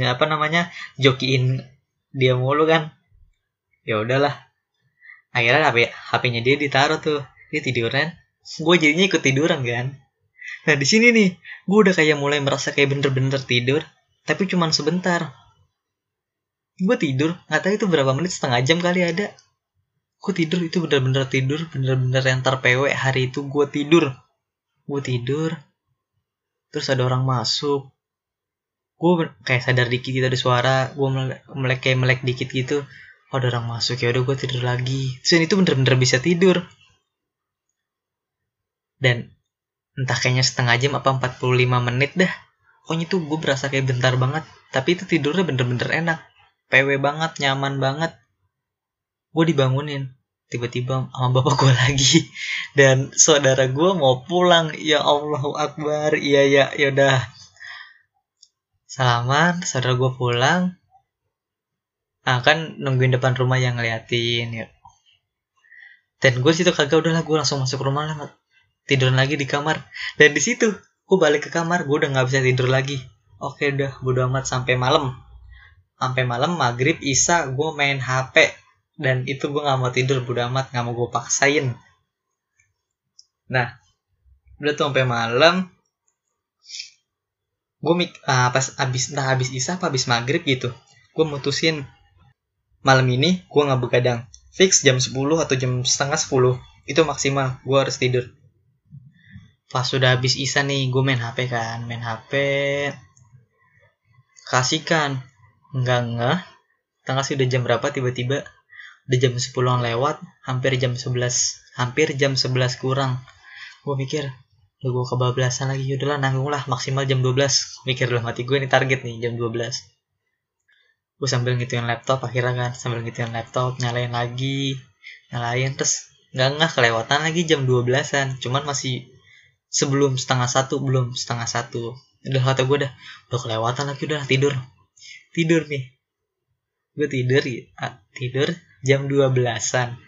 apa namanya jokiin dia mulu kan. Ya udahlah. Akhirnya HP HP-nya dia ditaruh tuh. Dia tiduran. Gue jadinya ikut tiduran kan Nah di sini nih, gue udah kayak mulai merasa kayak bener-bener tidur, tapi cuman sebentar. Gue tidur, nggak tahu itu berapa menit, setengah jam kali ada. gue tidur itu bener-bener tidur bener-bener yang terpewe hari itu gue tidur. Gue tidur terus ada orang masuk. Gue kayak sadar dikit gitu ada suara gue melek, melek kayak melek dikit gitu. Oh, ada orang masuk ya udah gue tidur lagi. Terus itu bener-bener bisa tidur. Dan entah kayaknya setengah jam apa 45 menit dah pokoknya tuh gue berasa kayak bentar banget. Tapi itu tidurnya bener-bener enak. PW banget nyaman banget. Gue dibangunin. Tiba-tiba sama bapak gue lagi. Dan saudara gue mau pulang. Ya Allahu Akbar. Iya ya ya udah. Salaman saudara gue pulang. Ah kan nungguin depan rumah yang ngeliatin ya dan gue situ kagak udahlah gue langsung masuk rumah lah tidur lagi di kamar. Dan di situ gue balik ke kamar gue udah nggak bisa tidur lagi. Oke udah bodo amat sampai malam. Sampai malam maghrib isa gue main hp dan itu gue nggak mau tidur bodo amat nggak mau gue paksain. Nah udah tuh sampai malam. Gue mik uh, pas abis entah abis isa apa abis maghrib gitu gue mutusin. Malam ini gue nggak begadang. Fix jam 10 atau jam setengah 10 itu maksimal gue harus tidur pas sudah habis isa nih gue main hp kan. Main hp kasihkan enggak enggak tengah sih udah jam berapa tiba-tiba? Udah jam 10 lewat hampir jam 11 hampir jam 11 kurang. Gue mikir udah gue kebablasan lagi. Yaudahlah nanggung lah maksimal jam 12 mikir lah mati gue ini target nih jam 12 gue sambil ngituin laptop akhirnya kan sambil ngituin laptop nyalain lagi nyalain terus nggak nggak kelewatan lagi jam 12an cuman masih sebelum setengah satu belum setengah satu. Udah kata gue dah udah kelewatan lagi udah tidur. Tidur nih. Gue tidur ya tidur jam 12an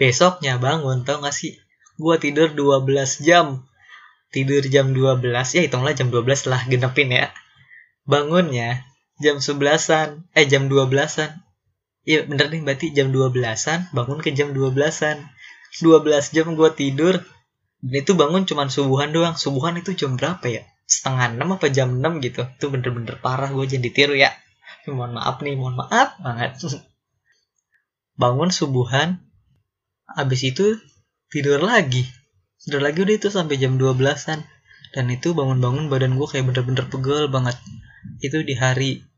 besoknya bangun tau gak sih? Gue tidur 12 jam. Tidur jam 12 ya hitunglah jam 12 lah genepin ya. Bangunnya jam 11an eh jam 12an iya bener nih berarti jam 12an bangun ke jam 12an 12 jam gue tidur dan itu bangun cuman subuhan doang. Subuhan itu jam berapa ya? Setengah enam apa jam enam gitu. Itu bener-bener parah gue jadi tiru ya. Mohon maaf nih mohon maaf banget. Bangun subuhan abis itu tidur lagi. Tidur lagi udah itu sampai jam 12an dan itu bangun-bangun badan gue kayak bener-bener pegel banget. Itu di hari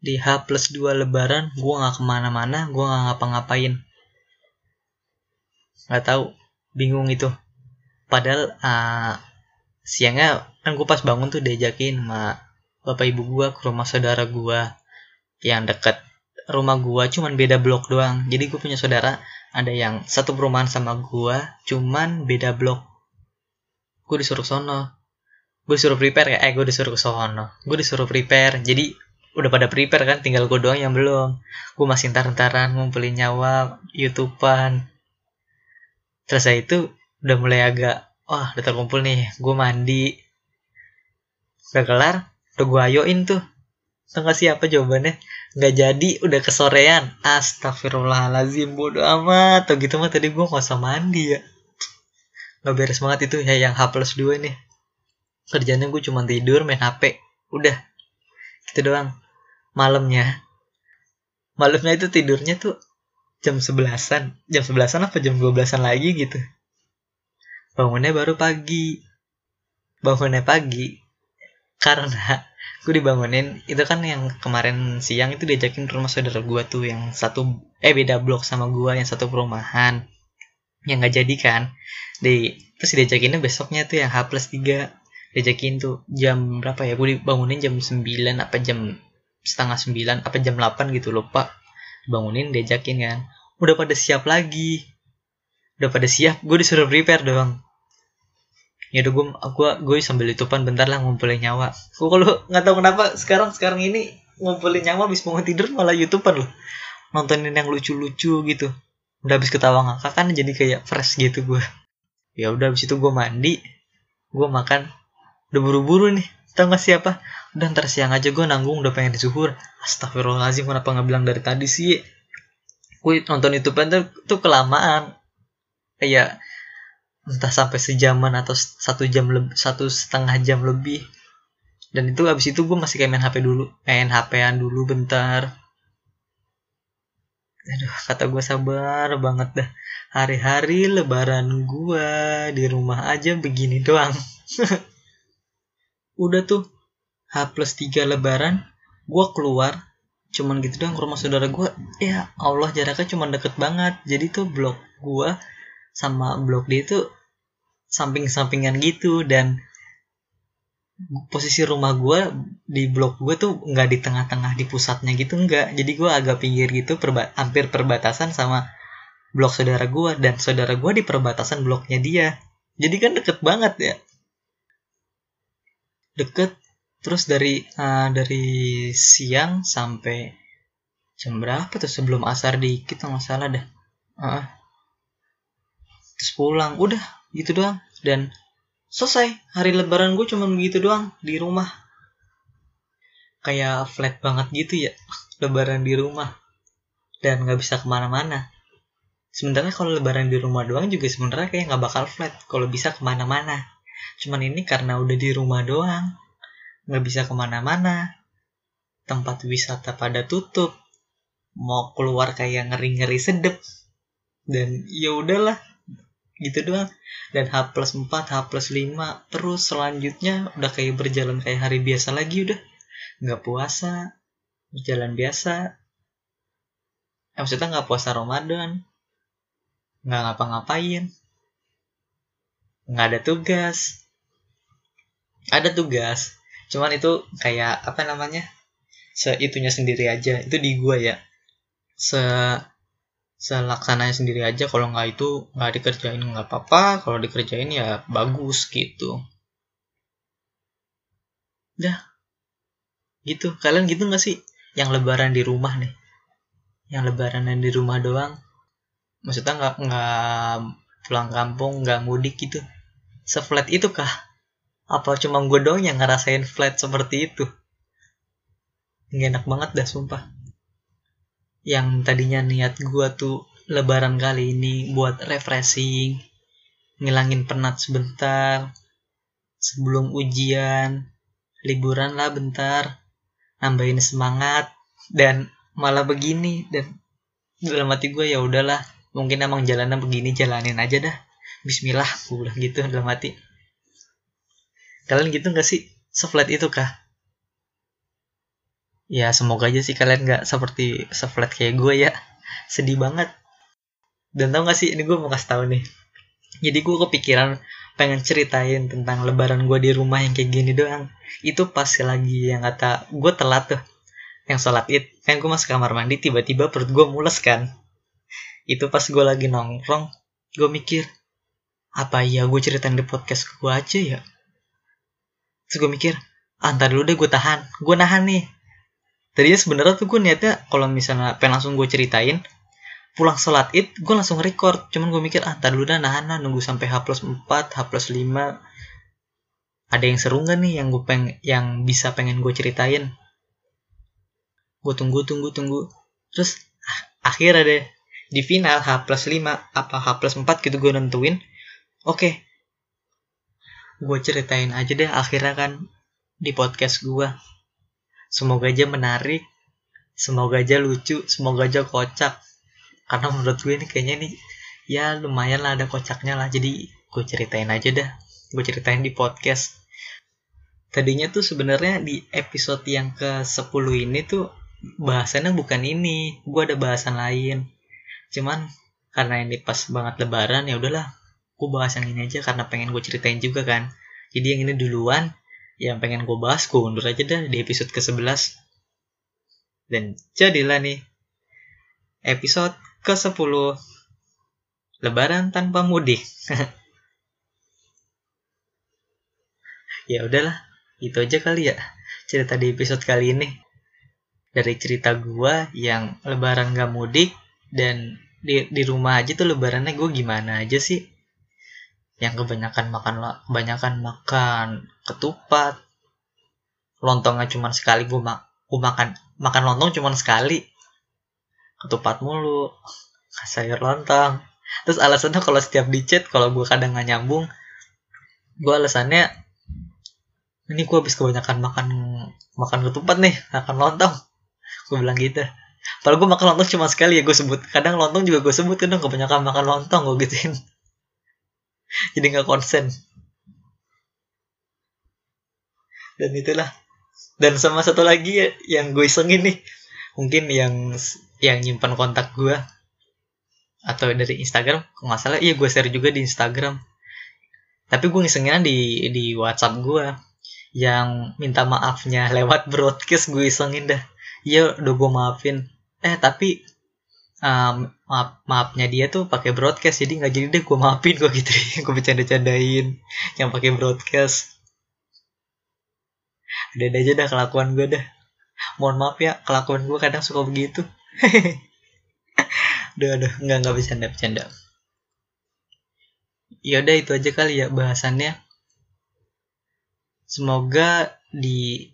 di H plus 2 lebaran gue gak ke mana-mana gue gak ngapa-ngapain. Nggak tahu bingung itu padahal uh, siangnya kan gue pas bangun tuh diajakin sama bapak ibu gue ke rumah saudara gue yang deket rumah gue cuman beda blok doang. Jadi gue punya saudara ada yang satu perumahan sama gue cuman beda blok. Gue disuruh sono. Gue disuruh prepare ya? Eh gue disuruh ke sono. Gue disuruh prepare. Jadi udah pada prepare kan? Tinggal gue doang yang belum. Gue masih ntar-ntaran ngumpulin nyawa youtubean. Terus itu udah mulai agak wah udah terkumpul nih. Gue mandi. Udah kelar udah gue ayoin tuh. Tau gak siapa jawabannya? Nggak jadi udah kesorean. Astagfirullahalazim bodo amat. Atau gitu mah tadi gue gak usah mandi ya. Nggak beres banget itu ya yang H plus 2 nih kerjanya gue cuma tidur main HP udah. Gitu doang. Malamnya. Malamnya itu tidurnya tuh jam sebelasan. Jam sebelasan apa jam dua belasan lagi gitu bangunnya baru pagi. Bangunnya pagi karena gue dibangunin. Itu kan yang kemarin siang itu diajakin rumah saudara gue tuh yang satu eh beda blok sama gue yang satu perumahan. Yang nggak jadi kan. Di terus diajakinnya besoknya tuh yang H plus 3 diajakin tuh jam berapa ya? Gue dibangunin jam 9 apa jam setengah 9 apa jam 8 gitu lupa. Bangunin diajakin kan. Udah pada siap lagi. Udah pada siap. Gue disuruh prepare doang ya udah gue gue gue sambil itupan bentar lah ngumpulin nyawa. Gue kalau nggak tahu kenapa sekarang sekarang ini ngumpulin nyawa habis mau tidur malah youtuber loh. Nontonin yang lucu-lucu gitu. Udah habis ketawa ngakak kan jadi kayak fresh gitu gue ya udah habis itu gue mandi gue makan. Udah buru-buru nih tau gak siapa? Udah ntar siang aja gue nanggung udah pengen disuhur astagfirullahaladzim kenapa nggak bilang dari tadi sih? Gue nonton youtube tuh, tuh kelamaan. Kayak entah sampai sejaman atau satu jam lebih satu setengah jam lebih. Dan itu abis itu gue masih kayak main HP dulu main HPan dulu bentar. Aduh kata gue sabar banget dah. Hari-hari lebaran gue di rumah aja begini doang. Udah tuh H plus 3 lebaran gue keluar cuman gitu doang ke rumah saudara gue ya Allah jaraknya cuma deket banget. Jadi tuh blok gue sama blok dia itu samping-sampingan gitu dan posisi rumah gue di blok gue tuh nggak di tengah-tengah di pusatnya gitu nggak. Jadi gue agak pinggir gitu perba hampir perbatasan sama blok saudara gue dan saudara gue di perbatasan bloknya dia. Jadi kan deket banget ya. Deket terus dari uh, dari siang sampai jam berapa tuh? Sebelum asar dikit nggak salah dah uh, terus pulang udah gitu doang dan selesai. Hari lebaran gue cuma begitu doang di rumah. Kayak flat banget gitu ya lebaran di rumah. Dan nggak bisa ke mana-mana. Sebenarnya kalau lebaran di rumah doang juga sebenarnya kayak nggak bakal flat kalau bisa ke mana-mana. Cuman ini karena udah di rumah doang nggak bisa ke mana-mana. Tempat wisata pada tutup mau keluar kayak ngeri-ngeri sedep. Dan ya udahlah gitu doang. Dan H plus 4 H plus 5 terus selanjutnya udah kayak berjalan kayak hari biasa lagi udah. Nggak puasa berjalan biasa. Eh, maksudnya nggak puasa Ramadan. Nggak ngapa-ngapain. Nggak ada tugas. Ada tugas cuman itu kayak apa namanya seitunya sendiri aja. Itu di gua ya. Se selaksananya sendiri aja. Kalau nggak itu nggak dikerjain nggak apa-apa. Kalau dikerjain ya bagus gitu. Dah. Gitu. Kalian gitu nggak sih? Yang lebaran di rumah nih. Yang lebaran di rumah doang. Maksudnya nggak nggak pulang kampung nggak mudik gitu. Seflat itu kah? Apa cuma gue doang yang ngerasain flat seperti itu? Nggak enak banget dah sumpah yang tadinya niat gue tuh lebaran kali ini buat refreshing, ngilangin penat sebentar, sebelum ujian, liburan lah bentar, nambahin semangat, dan malah begini dan dalam hati gue ya udahlah mungkin emang jalannya begini jalanin aja dah. Bismillah gue bilang gitu dalam hati. Kalian gitu gak sih? Seflat itu kah ya semoga aja sih kalian nggak seperti seflat kayak gue ya. Sedih banget. Dan tau gak sih ini gue mau kasih tahu nih. Jadi gue kepikiran pengen ceritain tentang lebaran gue di rumah yang kayak gini doang. Itu pas lagi yang kata gue telat tuh. Yang sholat id. Kan gue masuk kamar mandi tiba-tiba perut gue mules kan. Itu pas gue lagi nongkrong gue mikir apa ya gue ceritain di podcast gue aja ya? Terus gue mikir antar ah, dulu deh gue tahan. Gue nahan nih tadinya sebenarnya tuh gue niatnya kalau misalnya pengen langsung gue ceritain pulang sholat id gue langsung record. Cuman gue mikir ah dulu dah nahan lah nunggu sampai h plus 4 h plus 5 ada yang seru nggak nih yang gue peng yang bisa pengen gue ceritain? Gue tunggu tunggu tunggu. Terus ah, akhirnya deh di final H plus 5 apa H plus 4 gitu gue nentuin. Oke. Okay. gue ceritain aja deh akhirnya kan di podcast gue semoga aja menarik semoga aja lucu semoga aja kocak. Karena menurut gue ini kayaknya nih ya lumayan lah ada kocaknya lah. Jadi gue ceritain aja dah gue ceritain di podcast. Tadinya tuh sebenarnya di episode yang ke 10 ini tuh bahasannya bukan ini gue ada bahasan lain. Cuman karena ini pas banget lebaran ya udahlah gue bahas yang ini aja karena pengen gue ceritain juga kan. Jadi yang ini duluan yang pengen gue bahas gue undur aja dah di episode ke-11 dan jadilah nih episode ke-10 Lebaran tanpa mudik. ya udahlah, itu aja kali ya cerita di episode kali ini. Dari cerita gua yang lebaran gak mudik dan di, di rumah aja tuh lebarannya gue gimana aja sih? Yang kebanyakan makan kebanyakan makan ketupat. Lontongnya cuma sekali gue gue makan makan lontong cuma sekali. Ketupat mulu sayur lontong. Terus alasannya kalau setiap di chat kalau gue kadang nggak nyambung gue alasannya ini gue habis kebanyakan makan makan ketupat nih makan lontong. Gue bilang gitu. Padahal gue makan lontong cuma sekali ya gue sebut. Kadang lontong juga gue sebut kadang kebanyakan makan lontong gue gituin. Jadi nggak konsen. Dan itulah. Dan sama satu lagi ya, yang gue isengin nih. Mungkin yang yang nyimpan kontak gue. Atau dari Instagram. Kalau nggak salah? Iya gue share juga di Instagram. Tapi gue ngisengin di di WhatsApp gue. Yang minta maafnya lewat broadcast gue isengin dah. Iya udah gue maafin. Eh tapi um, maaf maafnya dia tuh pakai broadcast jadi nggak jadi deh gue maafin gue gitu gue bercanda-candain yang pakai broadcast. Ada aja dah kelakuan gue dah. Mohon maaf ya kelakuan gue kadang suka begitu. Aduh, aduh, nggak nggak bercanda bercanda. Yaudah itu aja kali ya bahasannya. Semoga di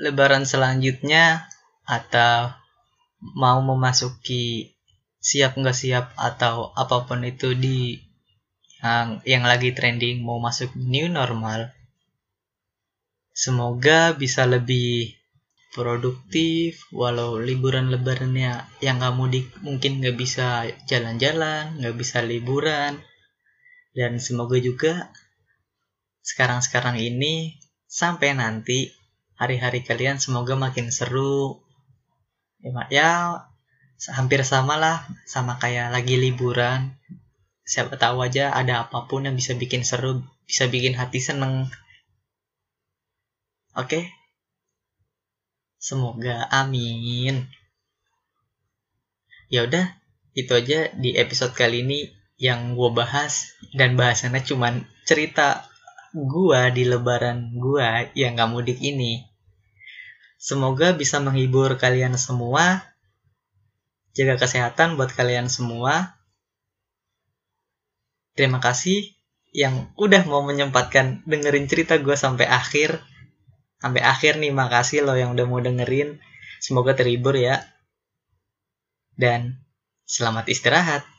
lebaran selanjutnya atau mau memasuki siap nggak siap atau apa pun itu di yang yang lagi trending mau masuk new normal semoga bisa lebih produktif walau liburan lebarannya yang nggak mudik mungkin nggak bisa jalan-jalan nggak bisa liburan. Dan semoga juga sekarang-sekarang ini sampai nanti hari-hari kalian semoga makin seru. Ya, ya hampir sama lah sama kayak lagi liburan siapa tahu aja ada apa pun yang bisa bikin seru bisa bikin hati seneng oke? Semoga amin. Ya udah, itu aja di episode kali ini yang gue bahas dan bahasannya cuman cerita gue di lebaran gue yang gak mudik ini. Semoga bisa menghibur kalian semua. Jaga kesehatan buat kalian semua. Terima kasih yang udah mau menyempatkan dengerin cerita gue sampai akhir. Sampai akhir nih makasih lo yang udah mau dengerin. Semoga terhibur ya. Dan selamat istirahat